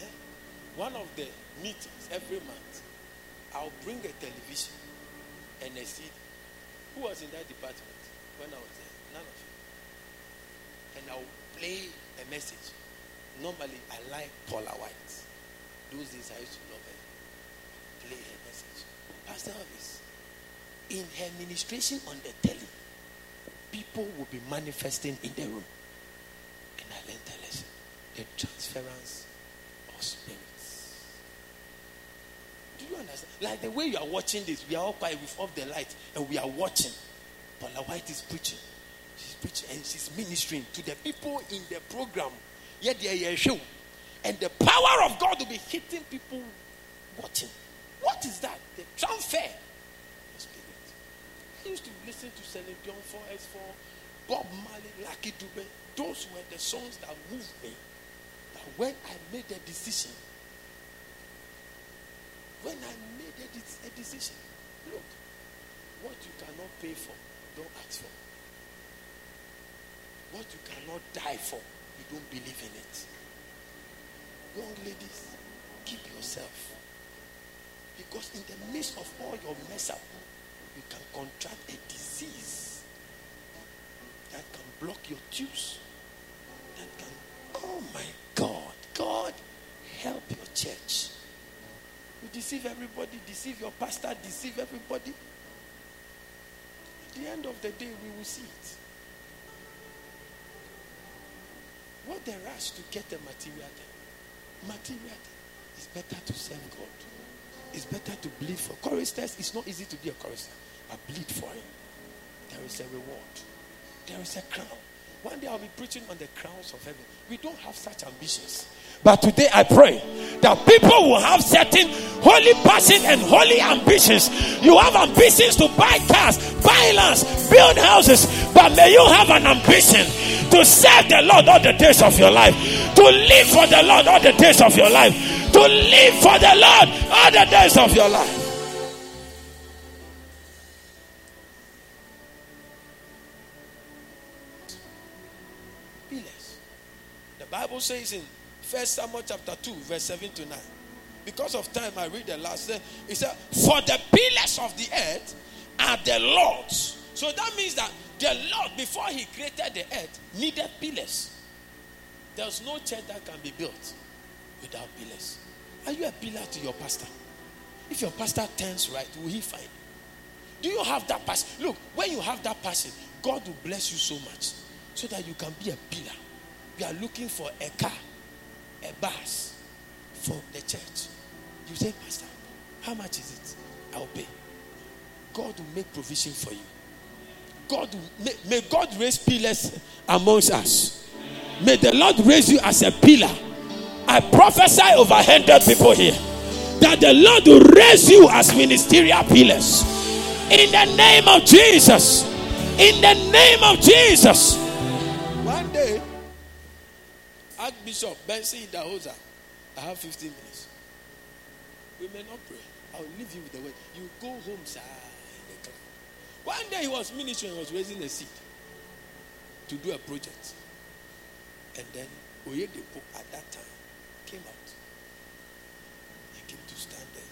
one of the meetings every month, I'll bring a television and a CD. Who was in that department when I was there? None of you. And I'll play a message. Normally, I like Paula White. Those days I used to love her. Play her message. Pastor Elvis, in her ministration on the telly, people will be manifesting in the room. And I learned a lesson. The transference of spirits. Do you understand? Like the way you are watching this, we are all quiet, we've off the light, and we are watching. Paula White is preaching. She's preaching and she's ministering to the people in the program. Yet they are show. And the power of God will be hitting people watching. What is that? The transfer of spirit. I used to listen to Celine Dion 4x4, Bob Marley, Lucky Dube. Those were the songs that moved me. That when I made the decision, when I made a, a decision, look, what you cannot pay for, don't ask for. What you cannot die for, you don't believe in it. Young ladies, keep yourself. Because in the midst of all your mess up, you can contract a disease that can block your tubes. That can, oh my God, God, help your church. You deceive everybody, deceive your pastor, deceive everybody. At the end of the day, we will see it. What the rush to get a material thing? Material thing. It's better to serve God. It's better to bleed for choristers. It's not easy to be a chorister. I bleed for him. There is a reward. There is a crown. One day I'll be preaching on the crowns of heaven. We don't have such ambitions. But today I pray that people will have certain holy passion and holy ambitions. You have ambitions to buy cars, lands, build houses, but may you have an ambition to serve the Lord all the days of your life, to live for the Lord all the days of your life, to live for the Lord all the days of your life. Bible says in First Samuel chapter 2, verse 7 to 9. Because of time, I read the last. It said, For the pillars of the earth are the Lord's. So that means that the Lord, before He created the earth, needed pillars. There's no church that can be built without pillars. Are you a pillar to your pastor? If your pastor turns right, will he find? Do you have that passion? Look, when you have that passion, God will bless you so much so that you can be a pillar. We are looking for a car, a bus for the church. You say, Pastor, how much is it? I'll pay. God will make provision for you. God will, may, may God raise pillars amongst us. May the Lord raise you as a pillar. I prophesy over 100 people here that the Lord will raise you as ministerial pillars. In the name of Jesus. In the name of Jesus. Archbishop Benson Idahosa, I have 15 minutes. We may not pray. I'll leave you with the word. You go home, sir. One day he was ministering, he was raising a seed to do a project. And then Oyedepo at that time came out. He came to stand there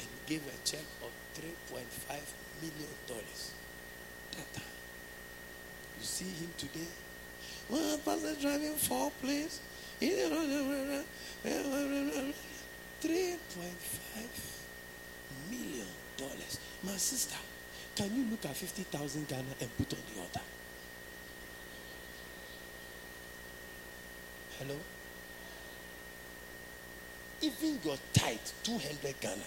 and gave a check of $3.5 million. That time. You see him today. Well, Pastor driving four planes. $3.5 million. My sister, can you look at 50,000 Ghana and put on the altar? Hello? Even your tithe, 200 Ghana,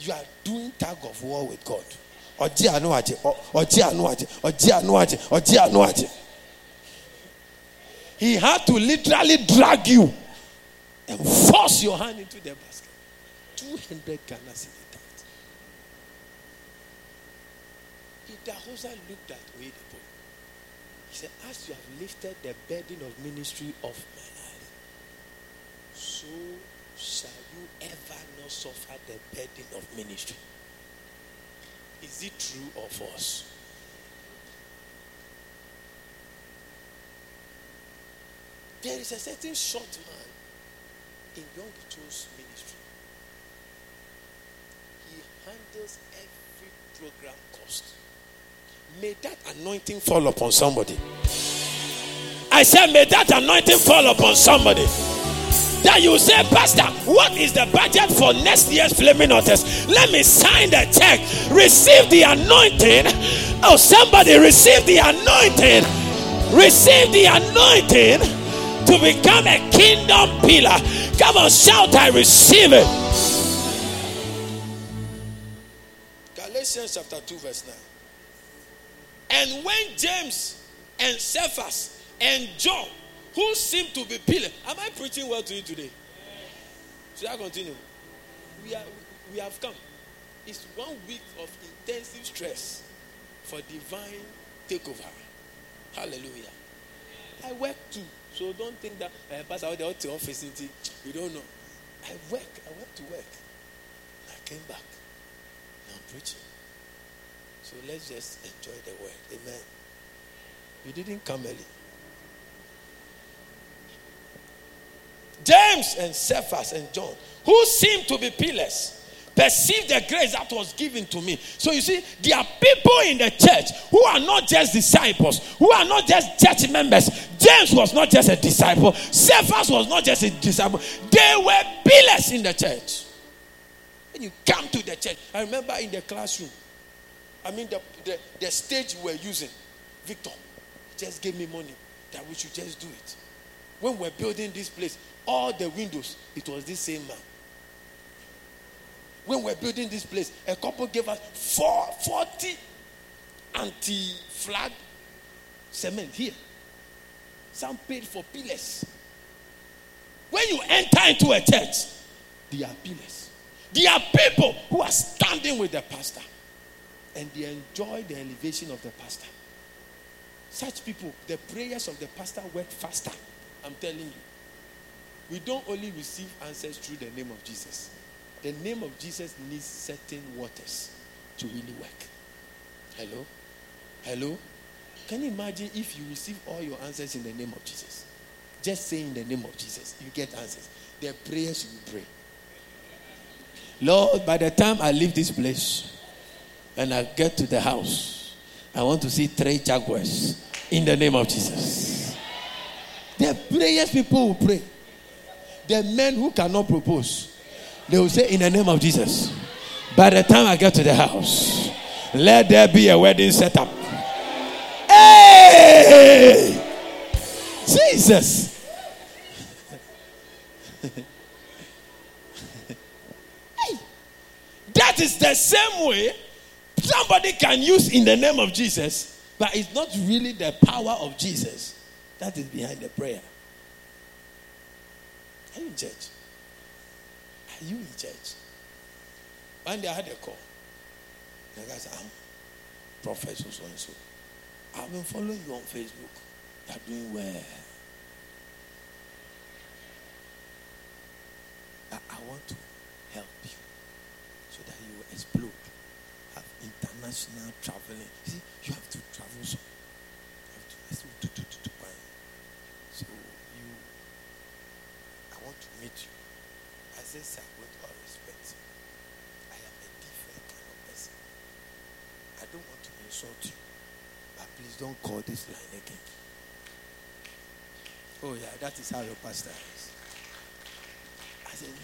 you are doing tag of war with God. Ọjí àánú àjẹ, ọjí àánú àjẹ, ọjí àánú àjẹ, ọjí àánú àjẹ. He had to literally drag you and force your hand into the basket. 200 Ghana cedi tithe. Idahosa looked at Oyedepo. He said, As you have lifted the burden of ministry of my life, so shall you ever not suffer the burden of ministry. Is it true or false? There is a certain short man in Young Cho's ministry. He handles every program cost. May that anointing fall upon somebody. I said, may that anointing fall upon somebody. That you say, Pastor, what is the budget for next year's flaming notice? Let me sign the check. Receive the anointing. Oh, somebody receive the anointing. Receive the anointing to become a kingdom pillar. Come on, shout, I receive it. Galatians chapter 2, verse 9. And when James and Cephas and John who seem to be pillars. Am I preaching well to you today? Should I continue? We, are, we have come. It's one week of intensive stress for divine takeover. Hallelujah. I work too. So don't think that uh, Pastor the office you don't know. I work. I went to work. I came back. Now I'm preaching. So let's just enjoy the word. Amen. You didn't come early. James and Cephas and John, who seemed to be pillars, perceived the grace that was given to me. So you see, there are people in the church who are not just disciples, who are not just church members. James was not just a disciple, Cephas was not just a disciple. They were pillars in the church. When you come to the church, I remember in the classroom, I mean, the, the, the stage we were using, Victor just gave me money that we should just do it. When we're building this place, all the windows, it was this same man. When we're building this place, a couple gave us four, 40 anti flag cement here. Some paid for pillars. When you enter into a church, there are pillars. There are people who are standing with the pastor and they enjoy the elevation of the pastor. Such people, the prayers of the pastor work faster. I'm telling you. We don't only receive answers through the name of Jesus. The name of Jesus needs certain waters to really work. Hello? Hello? Can you imagine if you receive all your answers in the name of Jesus? Just saying the name of Jesus, you get answers. The prayers you pray. Lord, by the time I leave this place and I get to the house, I want to see three jaguars in the name of Jesus. The prayers people will pray. The men who cannot propose, they will say, In the name of Jesus, by the time I get to the house, let there be a wedding set up. Hey! Jesus! that is the same way somebody can use in the name of Jesus, but it's not really the power of Jesus that is behind the prayer. Are you in church? Are you in church? One day I had a call. The guy said, I'm Professor so and so. I've been following you on Facebook. You're doing well. I want to help you so that you explode. Have international traveling. See, you have to travel so. You have to, meet you. I said, sir, with all respect, I am a different kind of person. I don't want to insult you, but please don't call this line again. Oh, yeah, that is how your pastor is. I said,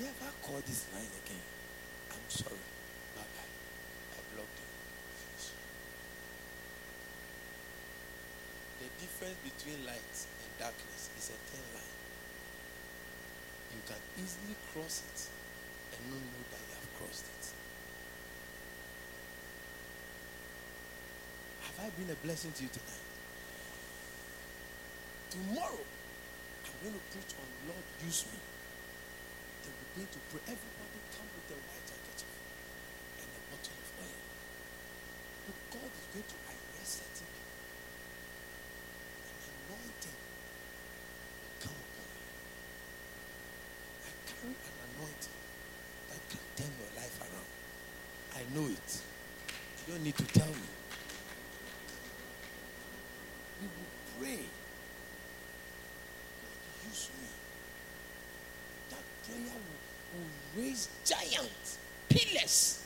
never call this line again. I'm sorry. Bye bye. I blocked him. The difference between light and darkness is a thin line you can easily cross it and not know that you have crossed it. Have I been a blessing to you tonight? Tomorrow, I'm going to preach on Lord, use me. And going to pray. Everybody come with a white jacket and a bottle of oil. But God is going to arrest certain people. An anointing will come upon you. I carry an anointing that can turn your life around. I know it. You don't need to tell me. We will pray. raised giants, pillars.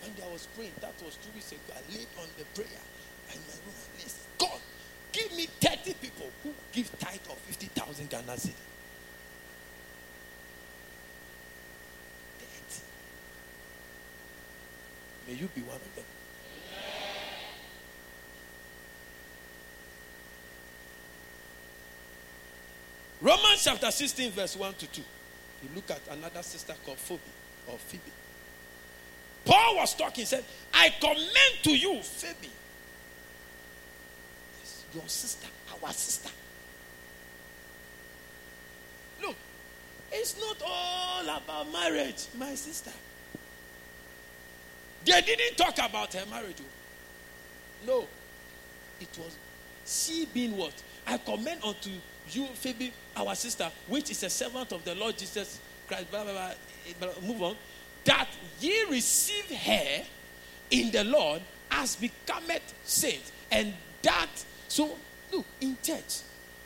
When I was praying, that was two weeks ago, I laid on the prayer in my room and God, give me 30 people who give tithe of 50,000 Ghana cedi. 30. May you be one of them. Romans chapter 16, verse 1 to 2. You look at another sister called Phoebe or Phoebe. Paul was talking, he said, I commend to you, Phoebe. Your sister, our sister. Look, it's not all about marriage, my sister. They didn't talk about her marriage. oh. No. It was she being what? I commend unto you, Phoebe, our sister, which is a servant of the Lord Jesus Christ. Blah, blah, blah, move on. That ye receive her in the Lord as becometh saints. And that, so look, in church,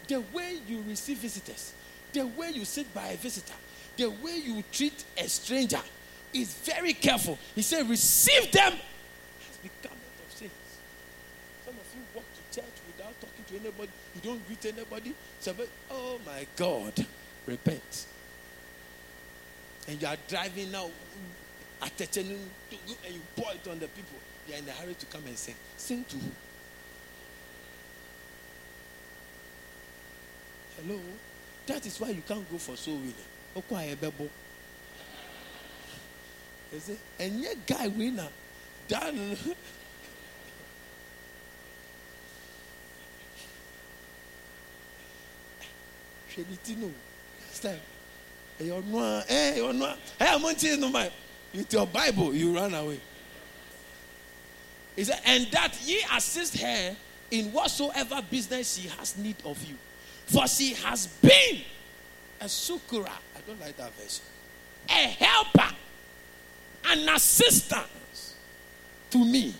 the way you receive visitors, the way you sit by a visitor, the way you treat a stranger is very careful. He said, receive them as becometh of saints. Some of you walk to church without talking to anybody. You don't greet anybody. So, oh my God, repent. And you are driving now attention and you pour it on the people. They are in a hurry to come and sing. Sing to who? Hello? That is why you can't go for soul winning. Oko ayebebo. You see? And yet guy winner. Done. Sheditino. Next time. You're eh, you're not. Hey, I'm on man. With your Bible, you run away. He said, and that ye assist her in whatsoever business she has need of you. For she has been a succourer. I don't like that version. A helper, an assistance to me.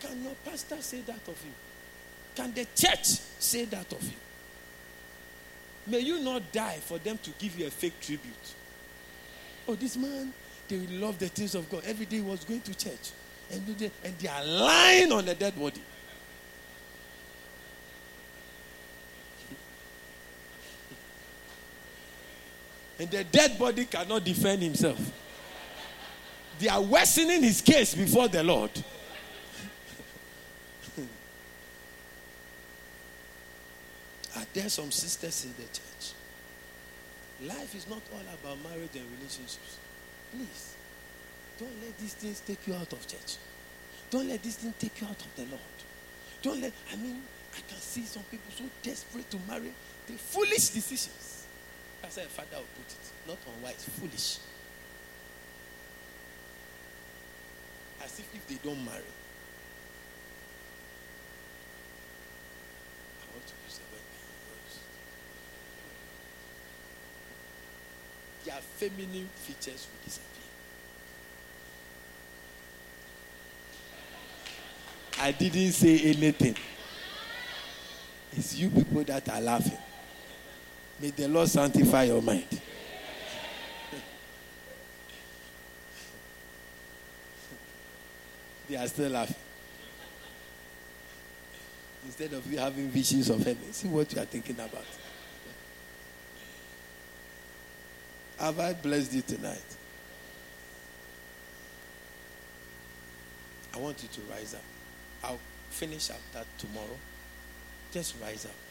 Can your pastor say that of you? Can the church say that of you? May you not die for them to give you a fake tribute. Oh, this man, they love the things of God. Every day he was going to church. And they, and they are lying on a dead body. And the dead body cannot defend himself. They are worsening his case before the Lord. Are there some sisters in the church? Life is not all about marriage and relationships. Please, don't let these things take you out of church. Don't let these things take you out of the Lord. Don't let, I mean, I can see some people so desperate to marry, they foolish decisions. That's how a father will put it. Not unwise, foolish. As if if they don't marry. I want to use word being used. Their feminine features will disappear. I didn't say anything. It's you people that are laughing. May the Lord sanctify your mind. they are still laughing. Instead of you having visions of heaven, see what you are thinking about. Have I blessed you tonight? I want you to rise up. I'll finish up that tomorrow. Just rise up.